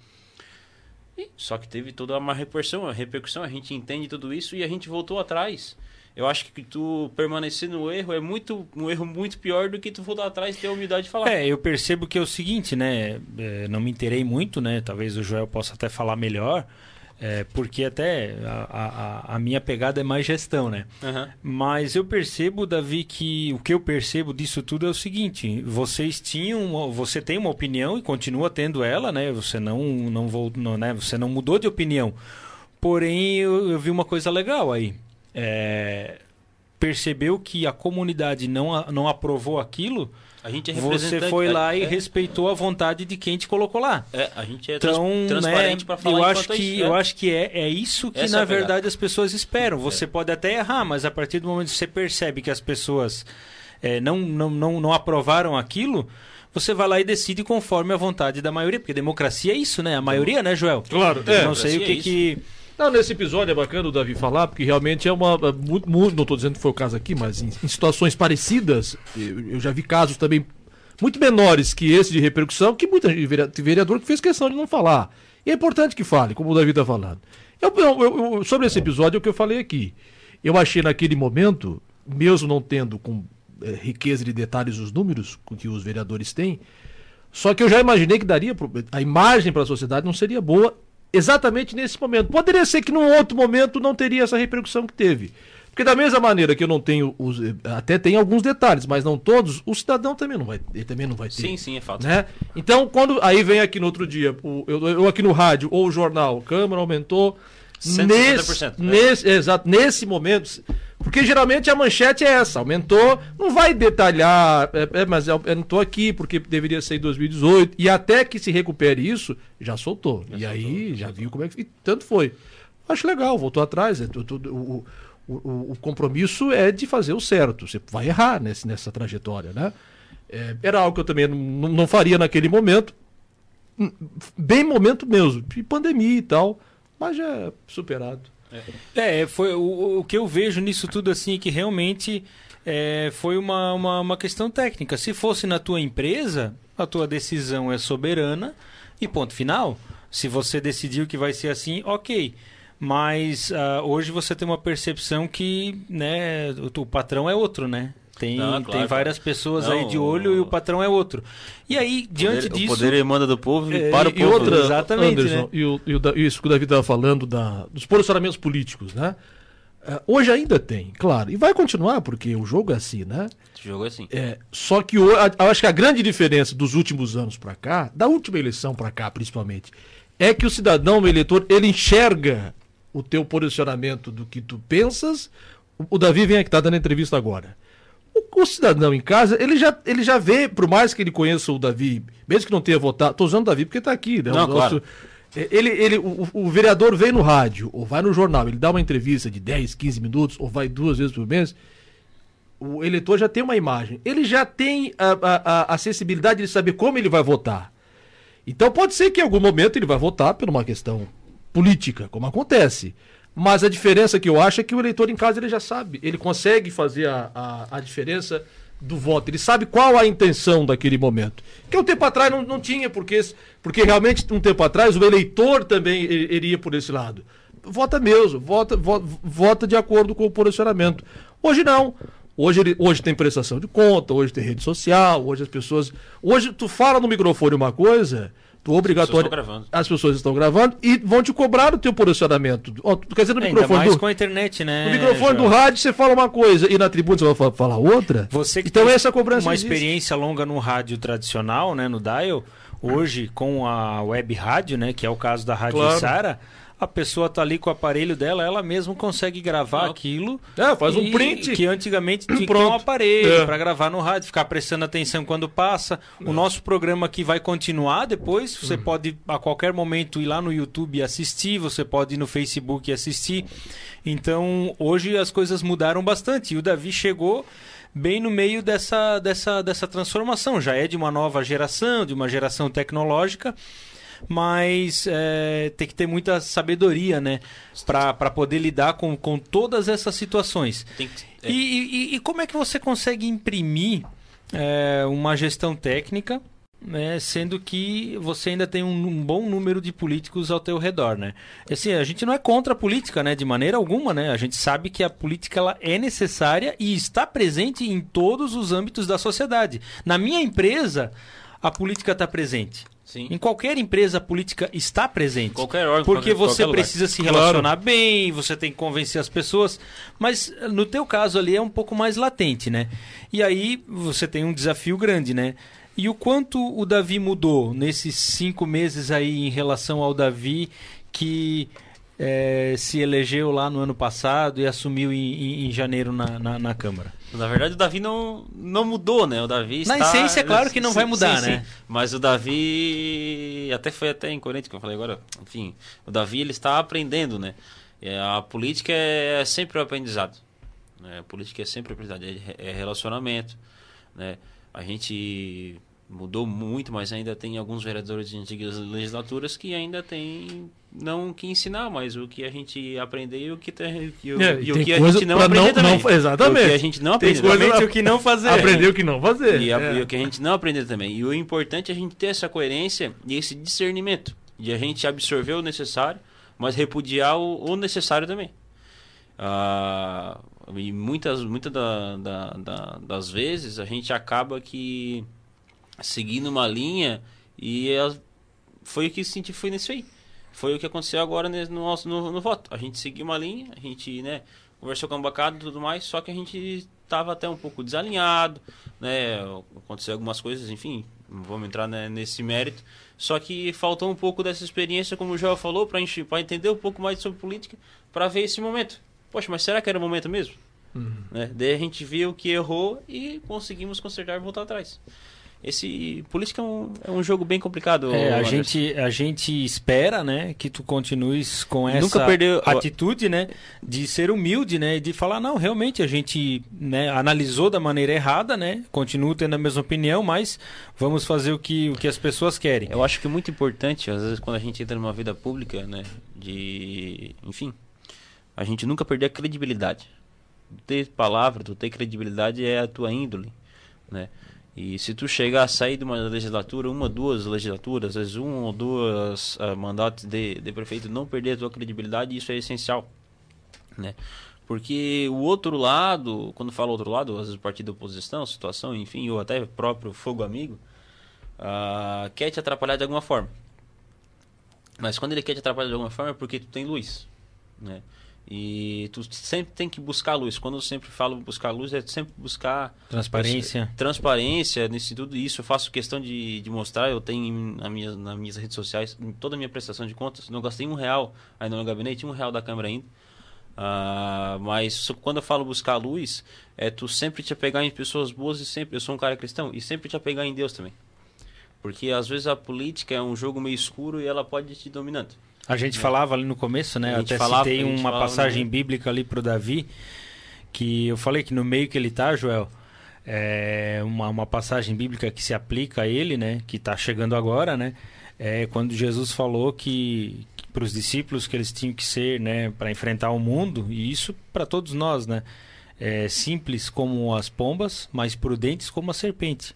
Speaker 3: E, só que teve toda uma repercussão, a repercussão, a gente entende tudo isso e a gente voltou atrás eu acho que tu permanecer no erro é muito um erro muito pior do que tu voltar atrás e ter a humildade de falar.
Speaker 1: É, eu percebo que é o seguinte, né? É, não me interei muito, né? Talvez o Joel possa até falar melhor. É, porque até a, a, a, minha pegada é mais gestão, né? Uhum. Mas eu percebo, Davi, que o que eu percebo disso tudo é o seguinte: vocês tinham, você tem uma opinião e continua tendo ela, né? Você não, não, vou, não né? Você não mudou de opinião. Porém, eu, eu vi uma coisa legal aí. É, percebeu que a comunidade não, não aprovou aquilo
Speaker 3: a gente é
Speaker 1: Você foi lá e é. respeitou a vontade de quem te colocou lá.
Speaker 3: É, a gente é então, transparente
Speaker 1: né,
Speaker 3: para falar
Speaker 1: eu acho que isso, Eu acho que é, é isso que, Essa na é verdade, as pessoas esperam. Você é. pode até errar, mas a partir do momento que você percebe que as pessoas é, não, não, não, não aprovaram aquilo, você vai lá e decide conforme a vontade da maioria. Porque democracia é isso, né? A maioria, né, Joel?
Speaker 4: Claro.
Speaker 1: Não sei o que... que
Speaker 4: não, nesse episódio é bacana o Davi falar, porque realmente é uma. Muito, muito, não estou dizendo que foi o caso aqui, mas em, em situações parecidas, eu, eu, já vi casos também muito menores que esse de repercussão, que muita vereador que fez questão de não falar. E é importante que fale, como o Davi está falando. Eu, eu, sobre esse episódio, é o que eu falei aqui. Eu achei naquele momento, mesmo não tendo com é, riqueza de detalhes os números que os vereadores têm, só que eu já imaginei que daria a imagem para a sociedade não seria boa exatamente nesse momento. Poderia ser que num outro momento não teria essa repercussão que teve. Porque da mesma maneira que eu não tenho os, até tem alguns detalhes, mas não todos, o cidadão também não vai, ele também não vai ter.
Speaker 3: Sim, sim, é fato.
Speaker 4: Né? Então, quando aí vem aqui no outro dia, o, eu, eu aqui no rádio ou o jornal, Câmara aumentou 150%, nesse, né? nesse, exato, nesse momento, porque geralmente a manchete é essa, aumentou, não vai detalhar, é, é, mas eu não estou aqui porque deveria ser em 2018, e até que se recupere isso, já soltou. Já e soltou, aí já, viu como é que. E tanto foi. Acho legal, voltou atrás. É, o, o, o, compromisso é de fazer o certo. Você vai errar nesse, nessa trajetória, né? É, era algo que eu também não, não faria naquele momento. Hum, bem momento mesmo, de pandemia e tal, mas já é superado.
Speaker 1: É, é, foi o, o que eu vejo nisso tudo assim que realmente é, foi uma, uma, uma, questão técnica. Se fosse na tua empresa, a tua decisão é soberana e ponto final. Se você decidiu que vai ser assim, ok. Mas uh, hoje você tem uma percepção que né, o, o patrão é outro, né? Tem, não, claro, tem várias pessoas não, aí de olho o... e o patrão é outro. E aí, diante
Speaker 3: poder,
Speaker 1: disso.
Speaker 3: O poder emana do povo e é, para o povo. E outra,
Speaker 4: exatamente. Anderson, né? e, o, e o, isso que o Davi estava falando da, dos posicionamentos políticos, né? Uh, hoje ainda tem, claro. E vai continuar, porque o jogo é assim, né?
Speaker 3: O jogo é assim.
Speaker 4: É, só que eu, eu acho que a grande diferença dos últimos anos para cá, da última eleição para cá principalmente, é que o cidadão, o eleitor, ele enxerga o teu posicionamento do que tu pensas. O, o Davi vem aqui, tá dando entrevista agora. O, o, cidadão em casa, ele já, ele já vê, por mais que ele conheça o Davi, mesmo que não tenha votado, tô usando o Davi porque está aqui, né?
Speaker 3: Não, o nosso, claro.
Speaker 4: É, ele, ele, o, o, vereador vem no rádio, ou vai no jornal, ele dá uma entrevista de 10, 15 minutos, ou vai duas vezes por mês, o eleitor já tem uma imagem. Ele já tem a, a, a acessibilidade de saber como ele vai votar. Então pode ser que em algum momento ele vai votar por uma questão política, como acontece. Mas a diferença que eu acho é que o eleitor em casa ele já sabe, ele consegue fazer a, a, a diferença do voto, ele sabe qual a intenção daquele momento. Que um tempo atrás não, não tinha, porque, porque realmente um tempo atrás o eleitor também iria por esse lado. Vota mesmo, vota, vota, vota de acordo com o posicionamento. Hoje não. Hoje, ele, hoje tem prestação de conta, hoje tem rede social, hoje as pessoas. Hoje tu fala no microfone uma coisa, obrigatório. As pessoas estão gravando e vão te cobrar o teu posicionamento. Ó, quer dizer, no Ainda microfone.
Speaker 1: Mais
Speaker 4: do,
Speaker 1: com a internet, né?
Speaker 4: No microfone João? do rádio você fala uma coisa e na tribuna você vai falar outra.
Speaker 1: Você que
Speaker 4: então
Speaker 1: tem
Speaker 4: essa cobrança
Speaker 1: uma existe. experiência longa no rádio tradicional, né, no dial, hoje com a web rádio, né, que é o caso da Rádio claro. Sara a pessoa tá ali com o aparelho dela, ela mesma consegue gravar ah. aquilo.
Speaker 4: É, faz um print.
Speaker 1: Que antigamente tinha que um aparelho é. para gravar no rádio, ficar prestando atenção quando passa. É. O nosso programa aqui vai continuar depois. Você uhum. pode a qualquer momento ir lá no YouTube e assistir, você pode ir no Facebook e assistir. Então, hoje as coisas mudaram bastante. E o Davi chegou bem no meio dessa, dessa, dessa transformação. Já é de uma nova geração, de uma geração tecnológica mas é, tem que ter muita sabedoria, né? Para poder lidar com, com todas essas situações. Que, é. e, e, e, como é que você consegue imprimir é, uma gestão técnica né, sendo que você ainda tem um, um, bom número de políticos ao teu redor, né? Assim, a gente não é contra a política, né, de maneira alguma, né? A gente sabe que a política ela é necessária e está presente em todos os âmbitos da sociedade. Na minha empresa, a política está presente. Sim. Em qualquer empresa a política está presente.
Speaker 3: Qualquer órgão,
Speaker 1: porque
Speaker 3: qualquer,
Speaker 1: você precisa se relacionar claro. bem, você tem que convencer as pessoas. Mas no teu caso ali é um pouco mais latente, né? E aí você tem um desafio grande, né? E o quanto o Davi mudou nesses cinco meses aí em relação ao Davi que é, se elegeu lá no ano passado e assumiu em, em, em janeiro na, na, na, Câmara?
Speaker 3: Na verdade, o Davi não, não mudou, né? O Davi
Speaker 1: está... Na essência, é claro que não vai mudar, sim, né? Sim.
Speaker 3: Mas o Davi, até foi até incoerente que eu falei agora, enfim, o Davi ele está aprendendo, né? É, a política é sempre o aprendizado. Né? A política é sempre o aprendizado, é, é relacionamento, né? A gente mudou muito, mas ainda tem alguns vereadores de antigas legislaturas que ainda tem não que ensinar, mas o que a gente aprendeu e o que, tem, e o, é, e o que a gente não aprendeu também.
Speaker 4: Não, exatamente.
Speaker 3: O que a gente não aprendeu.
Speaker 1: O que não fazer.
Speaker 4: Aprendeu o que não fazer.
Speaker 3: E, a, é. e, o que a gente não aprendeu também. E o importante é a gente ter essa coerência e esse discernimento de a gente absorver o necessário, mas repudiar o, o necessário também. Ah, e muitas, muitas da, da, da, das vezes a gente acaba que seguindo uma linha e foi o que senti foi nisso aí. Foi o que aconteceu agora no, nosso, no, no voto. A gente seguiu uma linha, a gente né, conversou com a bancada e tudo mais, só que a gente estava até um pouco desalinhado, né? Aconteceu algumas coisas, enfim, não vamos entrar né, nesse mérito. Só que faltou um pouco dessa experiência, como o Joel falou, para entender um pouco mais sobre política, para ver esse momento. Poxa, mas será que era o momento mesmo? Uhum. Né? Daí a gente viu que errou e conseguimos consertar e voltar atrás. Esse política é um, é um jogo bem complicado.
Speaker 1: É, a gente a gente espera, né, que tu continues com essa Nunca perdeu... atitude, né, de ser humilde, né, e de falar não, realmente a gente, né, analisou da maneira errada, né, continuo tendo a mesma opinião, mas vamos fazer o que o que as pessoas querem.
Speaker 3: Eu acho que é muito importante, às vezes quando a gente entra numa vida pública, né, de, enfim, a gente nunca perder a credibilidade. Ter palavra, tu ter credibilidade é a tua índole, né? E se tu chegar a sair de uma legislatura, uma, duas legislaturas, às vezes um ou duas uh, mandatos de, de prefeito, não perder a tua credibilidade, isso é essencial, né? Porque o outro lado, quando falo outro lado, às vezes o partido da oposição, situação, enfim, ou até próprio fogo amigo, uh, quer te atrapalhar de alguma forma. Mas quando ele quer te atrapalhar de alguma forma é porque tu tem luz, né? E tu sempre tem que buscar luz. Quando eu sempre falo buscar luz, é sempre buscar
Speaker 1: transparência.
Speaker 3: transparência nesse tudo isso. Eu faço questão de, de mostrar. Eu tenho na minha, nas minhas redes sociais, em toda a minha prestação de contas, não gastei um real ainda no gabinete, um real da câmera ainda. Uh, mas quando eu falo buscar luz, é tu sempre te apegar em pessoas boas e sempre. Eu sou um cara cristão e sempre te apegar em Deus também. Porque às vezes a política é um jogo meio escuro e ela pode te dominando.
Speaker 1: A gente é. falava ali no começo, né? Até falava, citei uma passagem bíblica ali pro Davi, que eu falei que no meio que ele tá, Joel, é uma, uma passagem bíblica que se aplica a ele, né? Que está chegando agora, né? É quando Jesus falou que, que para os discípulos que eles tinham que ser, né? Para enfrentar o mundo, e isso para todos nós, né? É, simples como as pombas, mas prudentes como a serpente.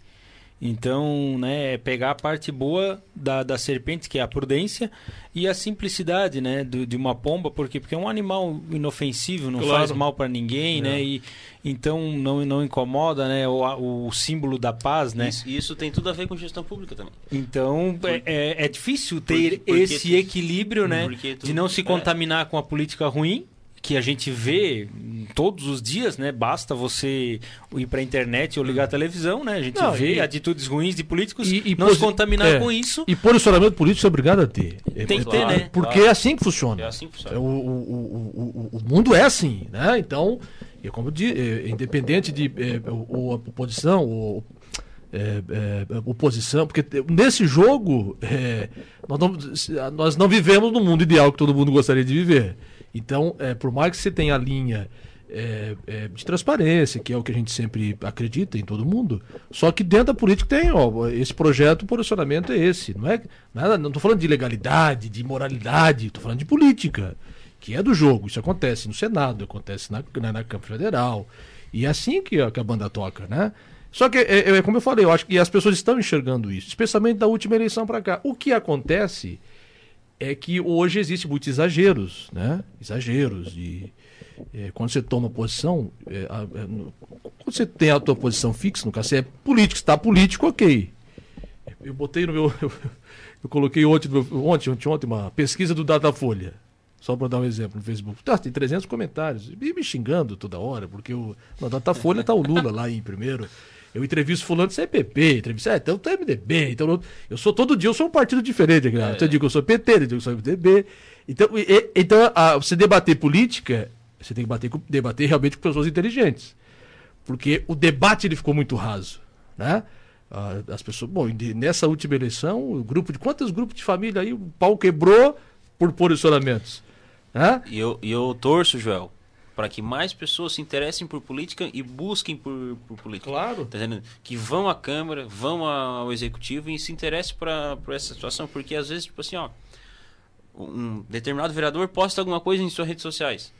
Speaker 1: Então, né, é pegar a parte boa da, da serpente, que é a prudência, e a simplicidade, né, do, de uma pomba, porque porque é um animal inofensivo, não claro. faz mal para ninguém, né, é. e então não, não incomoda, né, o, o símbolo da paz, né.
Speaker 3: Isso, isso tem tudo a ver com gestão pública também.
Speaker 1: Então é, é, é, difícil ter porque, porque esse equilíbrio, né, tu, de não se é. contaminar com a política ruim que a gente vê todos os dias, né? Basta você ir para a internet ou ligar a televisão, né? A gente não, vê e, atitudes ruins de políticos e, e não se contaminar é, com isso.
Speaker 4: E posicionamento político é obrigado a ter.
Speaker 1: Tem que ter, né?
Speaker 4: Porque claro. é assim que funciona. É assim que funciona. O, o, o, o, mundo é assim, né? Então, é como de, é, independente de é, ou oposição ou é, é, oposição, porque nesse jogo é, nós, não, nós não vivemos no mundo ideal que todo mundo gostaria de viver. Então, é, por mais que você tenha a linha é, é, de transparência, que é o que a gente sempre acredita em todo mundo, só que dentro da política tem, ó, esse projeto, o posicionamento é esse. Não é, não estou falando de legalidade, de moralidade, estou falando de política, que é do jogo. Isso acontece no Senado, acontece na, na, na Câmara Federal. E é assim que, que a banda toca, né? Só que, é, é, como eu falei, eu acho que as pessoas estão enxergando isso, especialmente da última eleição para cá. O que acontece é que hoje existem muitos exageros, né? Exageros de é, quando você toma posição, é, a, é, no, quando você tem a tua posição fixa, no caso, você é político, está político, ok. Eu botei no meu. Eu, eu coloquei ontem, ontem, ontem, ontem uma pesquisa do Datafolha. Só para dar um exemplo no Facebook. Tá, tem 300 comentários. Me xingando toda hora, porque o, na Datafolha tá o Lula lá em primeiro. Eu entrevisto fulano do CPP, entrevisto, é, então tem MDB, então eu sou todo dia, eu sou um partido diferente. É. Então eu digo que eu sou PT, eu digo que eu sou MDB. Então, e, então a, você debater política, você tem que debater, debater realmente com pessoas inteligentes. Porque o debate ele ficou muito raso, né? As pessoas, bom, nessa última eleição, o grupo de quantos grupos de família aí o pau quebrou por posicionamentos?
Speaker 3: Né? E eu, eu torço, Joel, para que mais pessoas se interessem por política e busquem por, por política.
Speaker 4: Claro.
Speaker 3: Tá que vão à Câmara, vão ao Executivo e se interessem para por essa situação, porque às vezes, tipo assim, ó, um determinado vereador posta alguma coisa em suas redes sociais,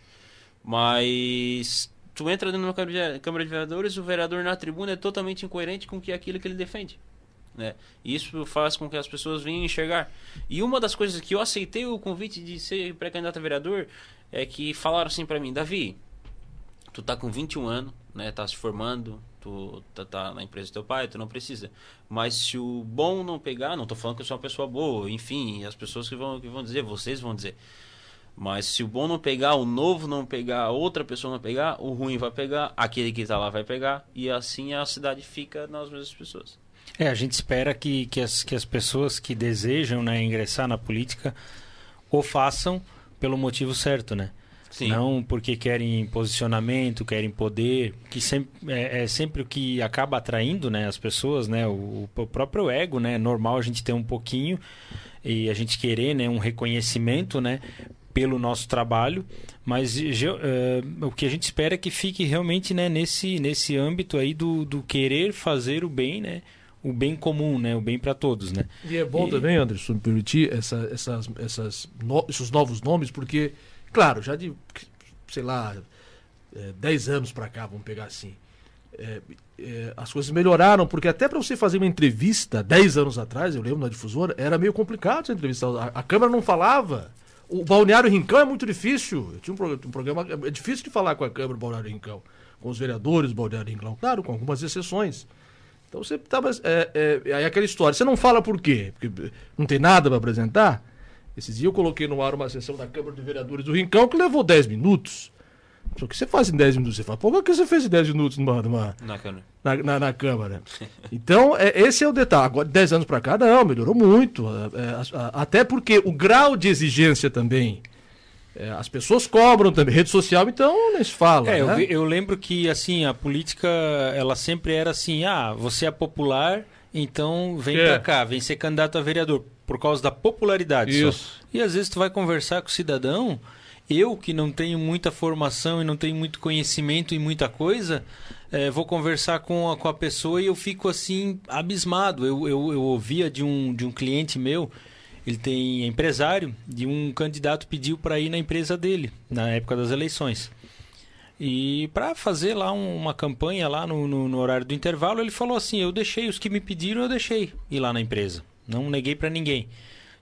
Speaker 3: mas tu entra dentro de uma Câmara de Vereadores, o vereador na tribuna é totalmente incoerente com que aquilo que ele defende. Né? Isso faz com que as pessoas venham enxergar. E uma das coisas que eu aceitei o convite de ser pré-candidato a vereador é que falaram assim para mim, Davi, tu tá com 21 anos, né, tá se formando, tu tá, tá, na empresa do teu pai, tu não precisa. Mas se o bom não pegar, não tô falando que eu sou uma pessoa boa, enfim, as pessoas que vão, que vão dizer, vocês vão dizer. Mas se o bom não pegar, o novo não pegar, outra pessoa não pegar, o ruim vai pegar, aquele que está lá vai pegar, e assim a cidade fica nas mesmas pessoas.
Speaker 1: É, a gente espera que, que, as, que as pessoas que desejam né, ingressar na política o façam pelo motivo certo, né? Sim. Não porque querem posicionamento, querem poder, que sempre, é, é, sempre o que acaba atraindo né, as pessoas, né? O, o, próprio ego, né? É normal a gente ter um pouquinho e a gente querer né, um reconhecimento, né? Pelo nosso trabalho, mas uh, o que a gente espera é que fique realmente né, nesse, nesse âmbito aí do, do querer fazer o bem, né? O bem comum, né? O bem para todos, né?
Speaker 4: E é bom e... também, Anderson, me permitir essa, essas, essas no, esses novos nomes, porque, claro, já de, sei lá, é, 10 anos para cá, vamos pegar assim, é, é, as coisas melhoraram, porque até para você fazer uma entrevista 10 anos atrás, eu lembro na difusora, era meio complicado essa entrevista. A, a câmera não falava. O Balneário Rincão é muito difícil. Eu tinha um, um, programa. É difícil de falar com a Câmara Balneário Rincão. Com os vereadores do Balneário Rincão. Claro, com algumas exceções. Então você tava. É, é, aí aquela história. Você não fala por quê? Porque não tem nada para apresentar? Esses dias eu coloquei no ar uma sessão da Câmara de Vereadores do Rincão que levou 10 minutos. Só que você faz em 10 minutos? Você fala, pô, o que você fez em 10 minutos numa, numa na, Câmara. Na, na, na Câmara? então, é, esse é o detalhe. Agora, 10 anos para cá, não, melhorou muito. É, é, até porque o grau de exigência também é, as pessoas cobram também, rede social, então nem se fala.
Speaker 1: É,
Speaker 4: né?
Speaker 1: eu, eu, lembro que assim a política ela sempre era assim, ah, você é popular, então vem é. pra cá, vem ser candidato a vereador por causa da popularidade. Isso. Só. E às vezes tu vai conversar com o cidadão, eu que não tenho muita formação e não tenho muito conhecimento em muita coisa, é, vou conversar com a, com a pessoa e eu fico assim abismado. Eu, eu, eu ouvia de um, de um cliente meu ele tem empresário e um candidato pediu para ir na empresa dele na época das eleições. E para fazer lá um, uma campanha lá no, no, no, horário do intervalo, ele falou assim: eu deixei os que me pediram, eu deixei ir lá na empresa. Não neguei para ninguém.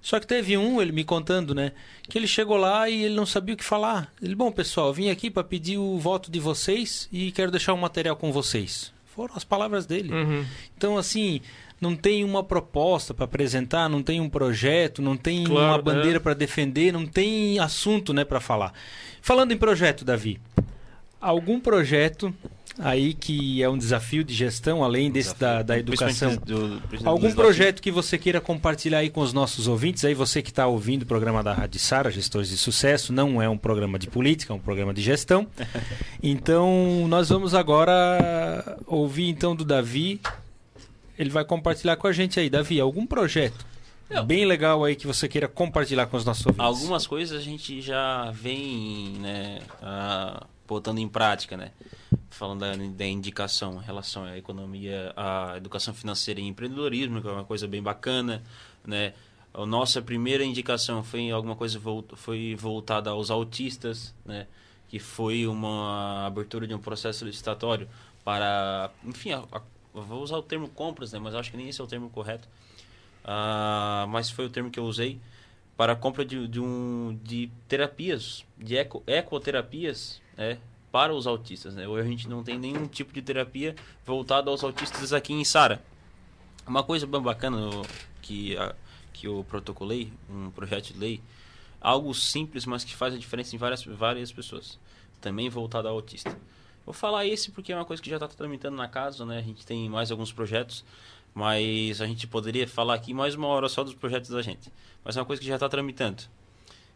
Speaker 1: Só que teve um, ele me contando, né, que ele chegou lá e ele não sabia o que falar. Ele, bom, pessoal, vim aqui para pedir o voto de vocês e quero deixar um material com vocês. Foram as palavras dele. Uhum. Então, assim, não tem uma proposta para apresentar, não tem um projeto, não tem claro, uma bandeira é. para defender, não tem assunto, né, para falar. Falando em projeto, Davi, algum projeto aí que é um desafio de gestão, além desse da, da educação. Do, do, Algum projeto que você queira compartilhar aí com os nossos ouvintes? Aí você que está ouvindo o programa da Rádio Sara, Gestores de Sucesso, não é um programa de política, é um programa de gestão. Então, nós vamos agora ouvir então do Davi ele vai compartilhar com a gente aí. Davi, algum projeto bem legal aí que você queira compartilhar com os nossos ouvintes?
Speaker 3: Algumas coisas a gente já vem né, botando em prática, né? Falando da, da, indicação em relação à economia, à educação financeira e empreendedorismo, que é uma coisa bem bacana, né? A nossa primeira indicação foi alguma coisa foi voltada aos autistas, né? Que foi uma abertura de um processo licitatório para, enfim, a, a vou usar o termo compras, né? Mas acho que nem esse é o termo correto. Uh, mas foi o termo que eu usei para a compra de, de, um, de terapias, de eco, ecoterapias, né? Para os autistas, né? Hoje a gente não tem nenhum tipo de terapia voltado aos autistas aqui em Sara. Uma coisa bem bacana que, que eu protocolei, um projeto de lei, algo simples, mas que faz a diferença em várias, várias pessoas. Também voltado ao autista. Vou falar esse porque é uma coisa que já está tramitando na casa, né? A gente tem mais alguns projetos, mas a gente poderia falar aqui mais uma hora só dos projetos da gente. Mas é uma coisa que já está tramitando,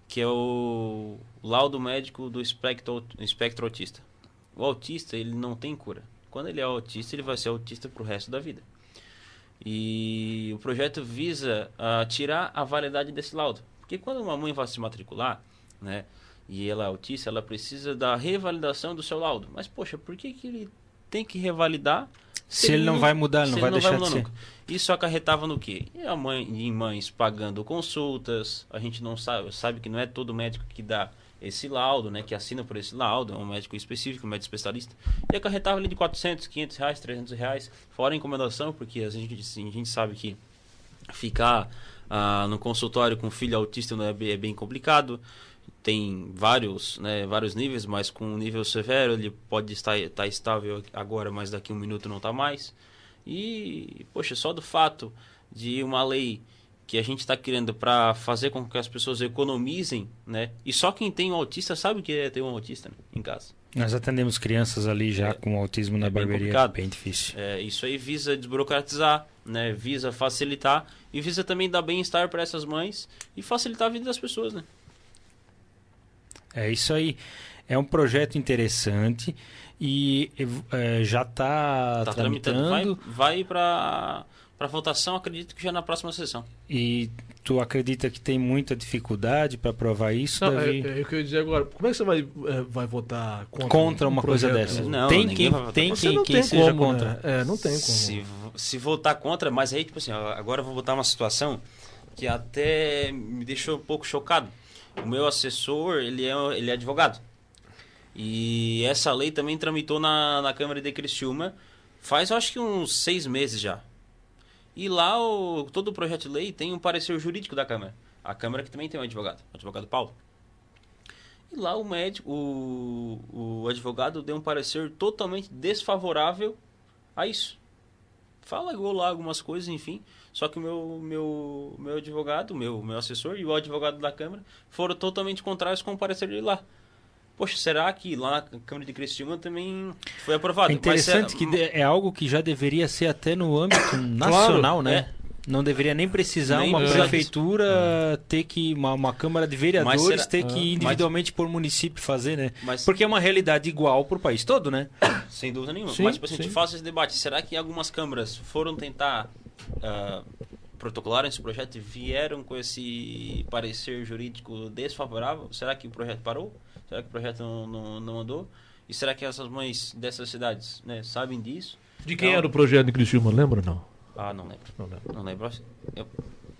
Speaker 3: que é o laudo médico do espectro, espectro autista. O autista, ele não tem cura. Quando ele é autista, ele vai ser autista para o resto da vida. E o projeto visa uh, tirar a validade desse laudo. Porque quando uma mãe vai se matricular, né, e ela é autista, ela precisa da revalidação do seu laudo. Mas, poxa, por que, que ele tem que revalidar
Speaker 1: se, se ele não vai mudar, ele não vai deixar não vai de ser. Nunca.
Speaker 3: Isso acarretava no quê? E a mãe e mães pagando consultas, a gente não sabe, sabe que não é todo médico que dá esse laudo, né, que assina por esse laudo, é um médico específico, um médico especialista, e acarretava ali de 400, 500 reais, 300 reais, fora a encomendação, porque a gente, a gente sabe que ficar ah, no consultório com filho autista não é, é bem complicado, tem vários, né, vários níveis, mas com um nível severo ele pode estar, estar tá estável agora, mas daqui a um minuto não está mais. E, poxa, só do fato de uma lei que a gente está querendo para fazer com que as pessoas economizem, né? E só quem tem um autista sabe o que é ter um autista né? em casa.
Speaker 1: Nós atendemos crianças ali já é, com autismo na é barbearia, bem, bem difícil.
Speaker 3: É, isso aí visa desburocratizar, né? Visa facilitar e visa também dar bem-estar para essas mães e facilitar a vida das pessoas, né?
Speaker 1: É isso aí. É um projeto interessante e é, já está tá tramitando.
Speaker 3: tramitando. Vai, vai para para votação, acredito que já na próxima sessão.
Speaker 1: E tu acredita que tem muita dificuldade para aprovar isso,
Speaker 4: Não,
Speaker 1: Davi?
Speaker 4: É, é, eu queria dizer agora, como é que você vai, é, vai votar
Speaker 1: contra, contra uma um coisa dessa?
Speaker 3: Não, tem quem, tem quem, quem seja como, contra. Né?
Speaker 4: É, não tem como.
Speaker 3: Se, se votar contra, mas aí, tipo assim, agora eu vou botar uma situação que até me deixou um pouco chocado. O meu assessor, ele é, ele é advogado. E essa lei também tramitou na, na Câmara de Criciúma faz, acho que uns seis meses já. E lá, o, todo o projeto de lei tem um parecer jurídico da Câmara. A Câmara que também tem um advogado, o advogado Paulo. E lá o médico, o, o advogado deu um parecer totalmente desfavorável a isso. Fala lá algumas coisas, enfim. Só que o meu, meu, meu advogado, meu, meu assessor e o advogado da Câmara foram totalmente contrários com o parecer de lá. Poxa, será que lá na Câmara de Criciúma também foi aprovado?
Speaker 1: É interessante é, que é algo que já deveria ser até no âmbito nacional, claro, né? É. Não deveria nem precisar nem uma prefeitura ter que, uma, uma Câmara de Vereadores será, ter que ah, individualmente mas, por município fazer, né? Mas, Porque é uma realidade igual para o país todo, né?
Speaker 3: Sem dúvida nenhuma. Sim, mas, tipo assim, a gente faz esse debate. Será que algumas câmaras foram tentar uh, protocolaram esse projeto e vieram com esse parecer jurídico desfavorável? Será que o projeto parou? Será que o projeto não, não, não andou? E será que essas mães dessas cidades né, sabem disso?
Speaker 4: De quem então, era o projeto de Criciúma, lembra ou não?
Speaker 3: Ah, não lembro. Não lembro. Não lembro. Eu,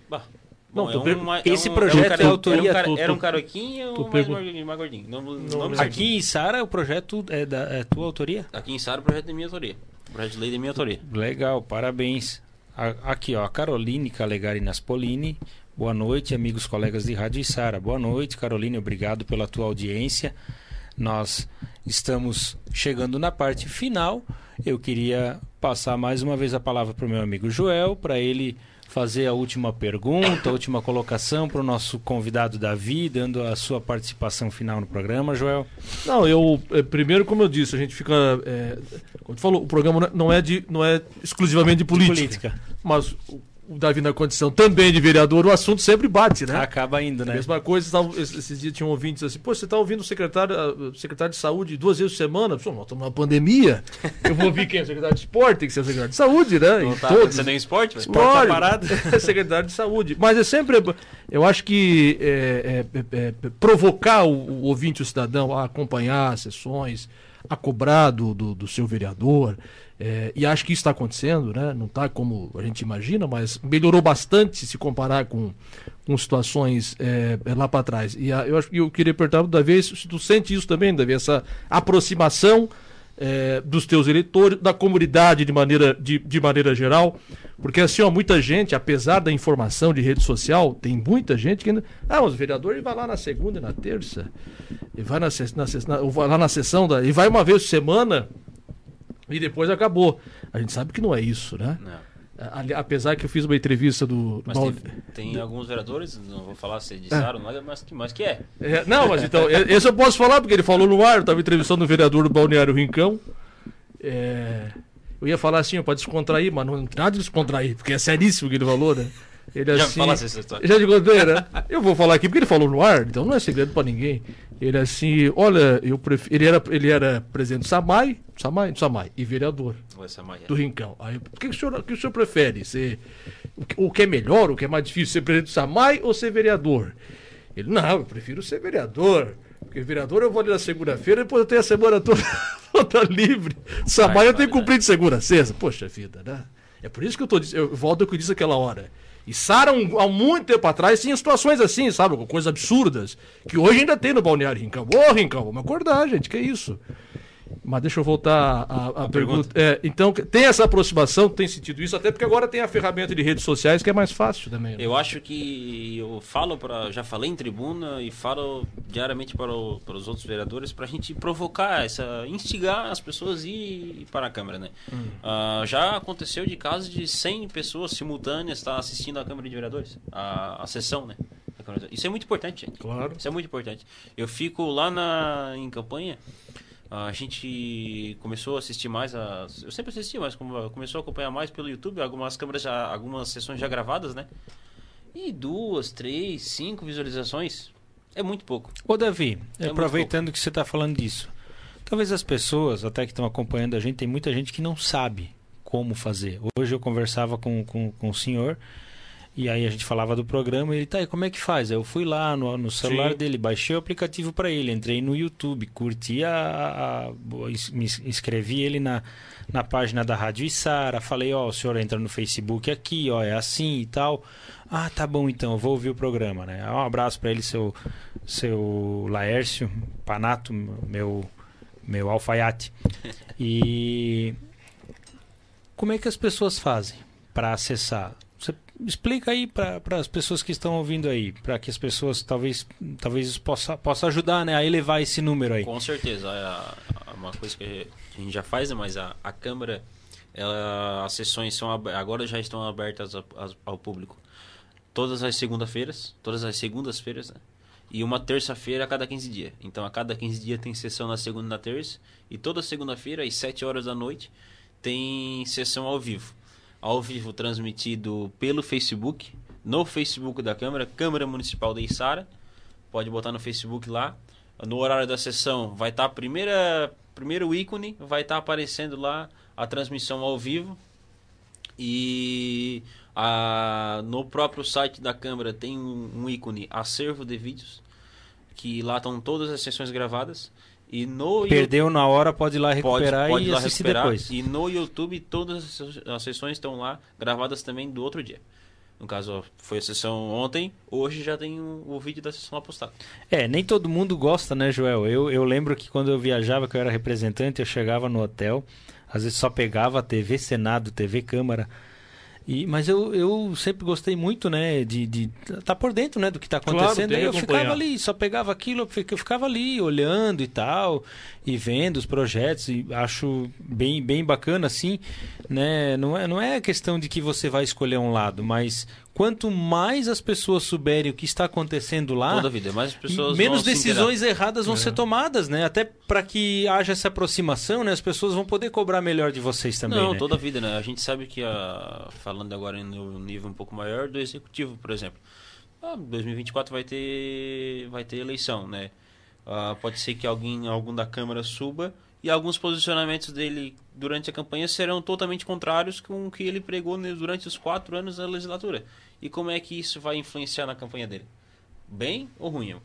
Speaker 3: bah,
Speaker 1: Bom, não, é uma, esse é um, projeto é, um, é autoria.
Speaker 3: Era um, era um caroquinho ou mais, mais gordinho? Não,
Speaker 1: não, aqui em Sara o projeto é da é tua autoria?
Speaker 3: Aqui em Sara o projeto é minha autoria. O projeto de lei é de minha autoria.
Speaker 1: Legal, parabéns. Aqui, ó, a Caroline Calegari Naspolini. Boa noite, amigos colegas de Rádio Sara. Boa noite, Caroline. Obrigado pela tua audiência. Nós estamos chegando na parte final. Eu queria passar mais uma vez a palavra para o meu amigo Joel, para ele fazer a última pergunta, a última colocação para o nosso convidado Davi, dando a sua participação final no programa, Joel.
Speaker 4: Não, eu é, primeiro, como eu disse, a gente fica, é, como tu falou, o programa não é de, não é exclusivamente de política, de política. mas o Davi na condição também de vereador, o assunto sempre bate, né?
Speaker 1: Acaba indo, né?
Speaker 4: Mesma coisa, esses dias tinham ouvintes assim, pô, você está ouvindo o secretário, o secretário de saúde duas vezes por semana? Pô, nós estamos numa pandemia. Eu vou ouvir quem é o secretário de esporte, tem que ser o secretário de saúde, né?
Speaker 3: Não tá todos. nem esporte,
Speaker 4: esporte tá parado. É secretário de saúde. Mas é sempre, eu acho que é, é, é, é provocar o, o, ouvinte, o cidadão, a acompanhar as sessões, a cobrar do, do, do seu vereador, é, e acho que isso está acontecendo, né? não está como a gente imagina, mas melhorou bastante se comparar com, com situações é, é lá para trás. E a, eu acho eu queria perguntar da vez se tu sente isso também, Davi, essa aproximação é, dos teus eleitores, da comunidade de maneira, de, de maneira geral. Porque assim, ó, muita gente, apesar da informação de rede social, tem muita gente que ainda. Ah, mas o vereador vai lá na segunda e na terça. E vai, na, na, na, vai lá na sessão da. E vai uma vez por semana e depois acabou. A gente sabe que não é isso, né? Não. Apesar que eu fiz uma entrevista do.
Speaker 3: Mas tem, alguns vereadores, não vou falar se disseram, é. mas, mas que é. é.
Speaker 4: Não, mas então, esse eu posso falar, porque ele falou no ar, eu estava entrevistando o vereador do Balneário Rincão. É, eu ia falar assim, para descontrair, mas não tem nada de descontrair, porque é seríssimo o que ele falou, né? Ele
Speaker 3: já assim, falasse essa história.
Speaker 4: Já contei, né? Eu vou falar aqui porque ele falou no ar, então não é segredo para ninguém. Ele assim, olha, eu prefiro. Ele era, ele era presidente do Samai, Samai, Samai, e vereador Samai, é. do Rincão. Aí, o que, que, o senhor, que o senhor prefere? Ser, o que é melhor, o que é mais difícil, ser presidente do Samai ou ser vereador? Ele, não, eu prefiro ser vereador. Porque vereador eu vou ali na segunda-feira, depois eu tenho a semana toda, toda livre. Samai eu tenho que cumprir de segunda sexta. Poxa vida, né? É por isso que eu tô eu volto ao que eu disse aquela hora. E Sara, um, há muito tempo atrás, tinha situações assim, sabe? Coisas absurdas. Que hoje ainda tem no Balneário Rincão. Ô, Rincão, vamos acordar, gente, que é isso? Mas deixa eu voltar à, à pergunta. pergunta. É, então, tem essa aproximação, tem sentido isso, até porque agora tem a ferramenta de redes sociais que é mais fácil também.
Speaker 3: Né? Eu acho que eu falo para. Já falei em tribuna e falo diariamente para, o, para os outros vereadores para a gente provocar, essa, instigar as pessoas a ir para a Câmara. Né? Hum. Uh, já aconteceu de casos de 100 pessoas simultâneas estar assistindo a Câmara de Vereadores, a, a sessão, né? Isso é muito importante, gente.
Speaker 4: Claro.
Speaker 3: Isso é muito importante. Eu fico lá na, em campanha a gente começou a assistir mais a, eu sempre assisti mas começou a acompanhar mais pelo YouTube algumas câmeras já algumas sessões já gravadas né? E duas três cinco visualizações é muito pouco.
Speaker 1: Ô Davi é aproveitando que você está falando disso talvez as pessoas até que estão acompanhando a gente tem muita gente que não sabe como fazer. Hoje eu conversava com, com, com o senhor e aí a gente falava do programa e ele, tá, e como é que faz? Eu fui lá no, no celular Sim. dele, baixei o aplicativo para ele, entrei no YouTube, curti a, a, a, me inscrevi ele na, na página da Rádio Isara, falei, ó, oh, o senhor entra no Facebook aqui, ó, é assim e tal. Ah, tá bom então, eu vou ouvir o programa, né? Um abraço para ele, seu, seu Laércio Panato, meu, meu alfaiate. E como é que as pessoas fazem para acessar? Explica aí para as pessoas que estão ouvindo aí, para que as pessoas talvez talvez possa possa ajudar, né, a elevar esse número aí.
Speaker 3: Com certeza, é, é uma coisa que a gente já faz, né, mas a, a câmara, ela, as sessões são agora já estão abertas ao, ao público. Todas as segunda-feiras, todas as segundas-feiras, né? E uma terça-feira a cada 15 dias. Então, a cada 15 dias tem sessão na segunda e na terça. E toda segunda-feira, às 7 horas da noite, tem sessão ao vivo ao vivo transmitido pelo Facebook, no Facebook da Câmara, Câmara Municipal de Içara. Pode botar no Facebook lá. No horário da sessão vai estar tá primeira primeiro ícone, vai estar tá aparecendo lá a transmissão ao vivo. E a, no próprio site da Câmara tem um, um ícone acervo de vídeos, que lá estão todas as sessões gravadas. E no
Speaker 1: Perdeu na hora, pode ir lá recuperar pode, pode e lá assistir recuperar. depois.
Speaker 3: E no YouTube todas as sessões estão lá gravadas também do outro dia. No caso, foi a sessão ontem, hoje já tem o, o vídeo da sessão apostado.
Speaker 1: É, nem todo mundo gosta, né, Joel? Eu, eu lembro que quando eu viajava, que eu era representante, eu chegava no hotel, às vezes só pegava a TV Senado, TV Câmara, e, mas eu, eu sempre gostei muito, né, de estar tá por dentro, né, do que está acontecendo. Claro, eu ficava ali, só pegava aquilo, eu ficava ali olhando e tal, e vendo os projetos, e acho bem, bem bacana, assim, né, não é, não é questão de que você vai escolher um lado, mas quanto mais as pessoas souberem o que está acontecendo lá,
Speaker 3: Toda vida, mais pessoas
Speaker 1: menos decisões erradas vão é. ser tomadas, né? Até para que haja essa aproximação, né? As pessoas vão poder cobrar melhor de vocês também.
Speaker 3: Não,
Speaker 1: né?
Speaker 3: toda a vida, né? A gente sabe que a... falando agora no nível um pouco maior do executivo, por exemplo, ah, 2024 vai ter vai ter eleição, né? Ah, pode ser que alguém algum da câmara suba e alguns posicionamentos dele durante a campanha serão totalmente contrários com o que ele pregou durante os quatro anos da legislatura. E como é que isso vai influenciar na campanha dele? Bem ou ruim? Eu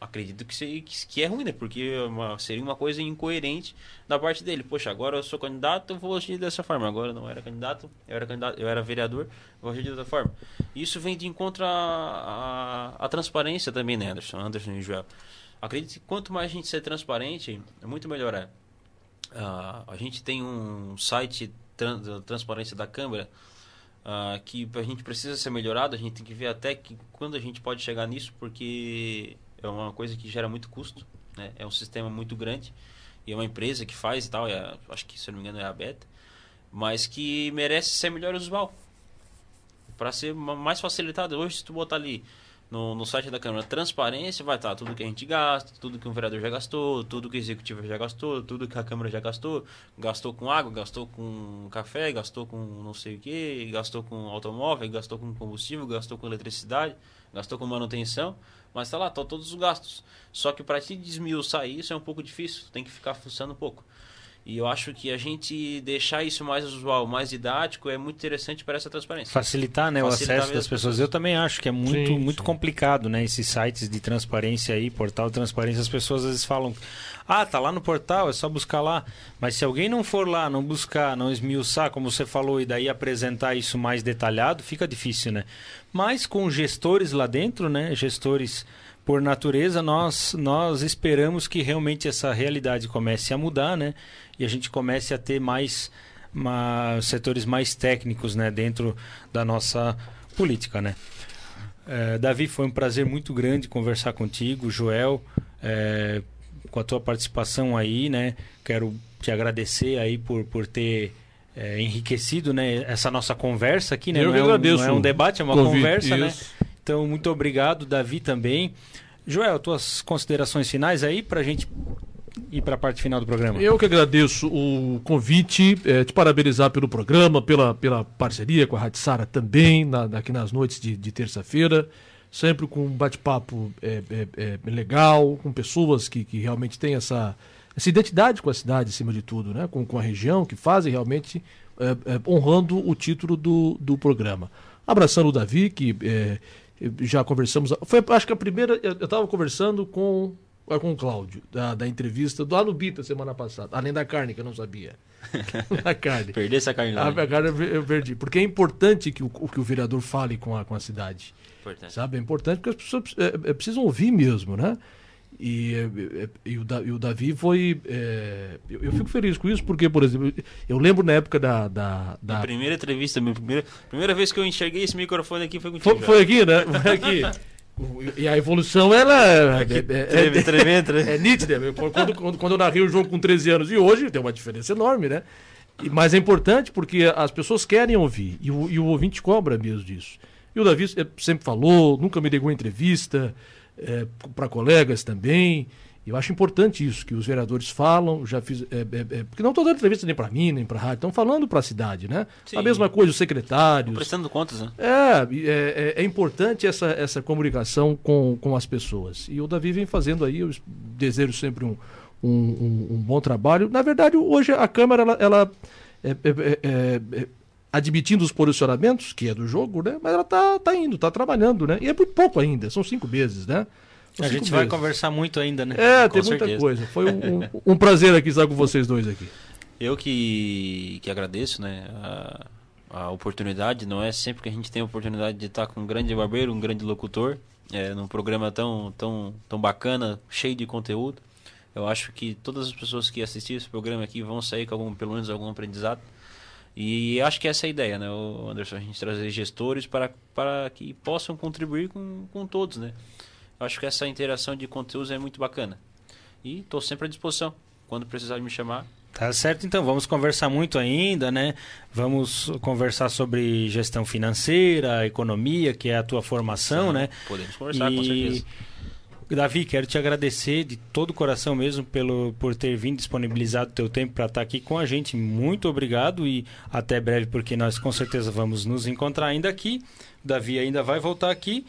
Speaker 3: acredito que, que é ruim, né? Porque é seria uma coisa incoerente da parte dele. Poxa, agora eu sou candidato, eu vou agir dessa forma. Agora eu não era candidato, eu era candidato, eu era vereador, vou agir dessa forma. Isso vem de encontro à, à transparência também, né, Anderson? Anderson e Joel. Acredito que quanto mais a gente ser transparente, é muito melhor é. Uh, a gente tem um site trans, transparência da Câmara uh, que a gente precisa ser melhorado. A gente tem que ver até que, quando a gente pode chegar nisso, porque é uma coisa que gera muito custo. Né? É um sistema muito grande e é uma empresa que faz e tal. É, acho que, se eu não me engano, é a Beta. Mas que merece ser melhor usual. Para ser mais facilitado. Hoje, se tu botar ali no, no site da Câmara Transparência vai estar tudo que a gente gasta, tudo que um vereador já gastou, tudo que o executivo já gastou, tudo que a Câmara já gastou. Gastou com água, gastou com café, gastou com não sei o que, gastou com automóvel, gastou com combustível, gastou com eletricidade, gastou com manutenção. Mas tá lá, estão todos os gastos. Só que para te desmiuçar isso é um pouco difícil, tem que ficar funcionando um pouco. E eu acho que a gente deixar isso mais usual, mais didático, é muito interessante para essa transparência.
Speaker 1: Facilitar, né, Facilitar o acesso das pessoas. Eu também acho que é muito, sim, muito sim. complicado, né? Esses sites de transparência aí, portal de transparência, as pessoas às vezes falam, ah, tá lá no portal, é só buscar lá. Mas se alguém não for lá, não buscar, não esmiuçar, como você falou, e daí apresentar isso mais detalhado, fica difícil, né? Mas com gestores lá dentro, né? Gestores por natureza, nós, nós esperamos que realmente essa realidade comece a mudar, né? E a gente comece a ter mais uma, setores mais técnicos, né? Dentro da nossa política, né? É, Davi, foi um prazer muito grande conversar contigo, Joel, é, com a tua participação aí, né? Quero te agradecer aí por, por ter é, enriquecido, né? Essa nossa conversa aqui, né?
Speaker 4: Eu
Speaker 1: não, é
Speaker 4: um,
Speaker 1: não é um debate, é uma convite, conversa, né? isso. né? Então, muito obrigado, Davi, também. Joel, tuas considerações finais aí para a gente ir para a parte final do programa.
Speaker 4: Eu que agradeço o convite, é, te parabenizar pelo programa, pela, pela parceria com a Rádio Sara também, na, aqui nas noites de, de terça-feira, sempre com um bate-papo é, é, é, legal, com pessoas que, que realmente têm essa, essa identidade com a cidade, acima de tudo, né? com, com a região, que fazem realmente é, é, honrando o título do, do programa. Abraçando o Davi, que já conversamos. Foi, acho que a primeira. Eu estava conversando com, com o Cláudio, da, da entrevista lá no Bita semana passada. Além da carne, que eu não sabia.
Speaker 3: a carne. Perder essa carne lá.
Speaker 4: A, a carne eu perdi. Porque é importante que o, que o vereador fale com a, com a cidade. Importante. Sabe? É importante porque as pessoas é, é, precisam ouvir mesmo, né? E, e, o, e o Davi foi. É, eu, eu, fico feliz com isso, porque, por exemplo, eu lembro na época da. da, da...
Speaker 3: primeira entrevista, minha primeira, primeira vez que eu enxerguei esse microfone aqui foi contigo.
Speaker 4: Foi, foi aqui, né? Foi aqui. E a evolução, ela é, é,
Speaker 3: é, tremenda,
Speaker 4: é, é nítida. Quando, quando, quando eu narrei o jogo com 13 anos e hoje, tem uma diferença enorme, né? Mas é importante porque as pessoas querem ouvir e o, e o ouvinte cobra mesmo disso. E o Davi sempre falou, nunca me negou entrevista é, para colegas também. Eu acho importante isso, que os vereadores falam, já fiz. É, é, é porque não estou dando entrevista nem para mim, nem para a rádio, estão falando para a cidade, né? Sim. A mesma coisa, os secretários. Estão
Speaker 3: prestando contas, né?
Speaker 4: É, é, é, importante essa, essa comunicação com, com as pessoas. E o Davi vem fazendo aí, eu desejo sempre um, um, um, um bom trabalho. Na verdade, hoje a Câmara, ela. ela é, é, admitindo os posicionamentos, que é do jogo, né? Mas ela tá, tá indo, tá trabalhando, né? E é muito pouco ainda, são cinco meses, né?
Speaker 1: São a gente meses. vai conversar muito ainda, né?
Speaker 4: É, com tem certeza. muita coisa. Foi um, um, um, prazer aqui estar com vocês dois aqui.
Speaker 3: Eu que, que agradeço, né? A, a oportunidade, não é sempre que a gente tem a oportunidade de estar com um grande barbeiro, um grande locutor, é, num programa tão, tão, tão bacana, cheio de conteúdo. Eu acho que todas as pessoas que assistiram esse programa aqui vão sair com algum, pelo menos algum aprendizado. E acho que essa é a ideia, né, Anderson? A gente trazer gestores para, para que possam contribuir com, com todos, né? Acho que essa interação de conteúdos é muito bacana. E estou sempre à disposição. Quando precisar me chamar,
Speaker 1: Tá certo, então vamos conversar muito ainda, né? Vamos conversar sobre gestão financeira, economia, que é a tua formação, Sim, né?
Speaker 3: Podemos conversar, e... com certeza.
Speaker 1: Davi, quero te agradecer de todo o coração mesmo pelo, por ter vindo disponibilizado o teu tempo para estar aqui com a gente. Muito obrigado e até breve, porque nós com certeza vamos nos encontrar ainda aqui. O Davi ainda vai voltar aqui.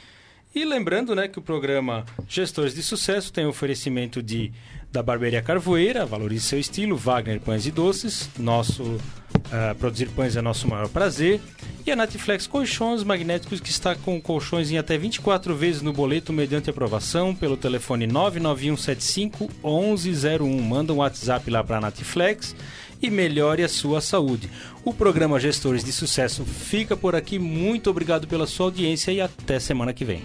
Speaker 1: E lembrando né, que o programa Gestores de Sucesso tem oferecimento de da Barbearia Carvoeira, valorize seu estilo, Wagner Pães e Doces, nosso uh, produzir pães é nosso maior prazer, e a Natiflex Colchões Magnéticos que está com colchões em até 24 vezes no boleto mediante aprovação pelo telefone 99175 1101. Manda um WhatsApp lá para a Natiflex e melhore a sua saúde. O programa Gestores de Sucesso fica por aqui. Muito obrigado pela sua audiência e até semana que vem.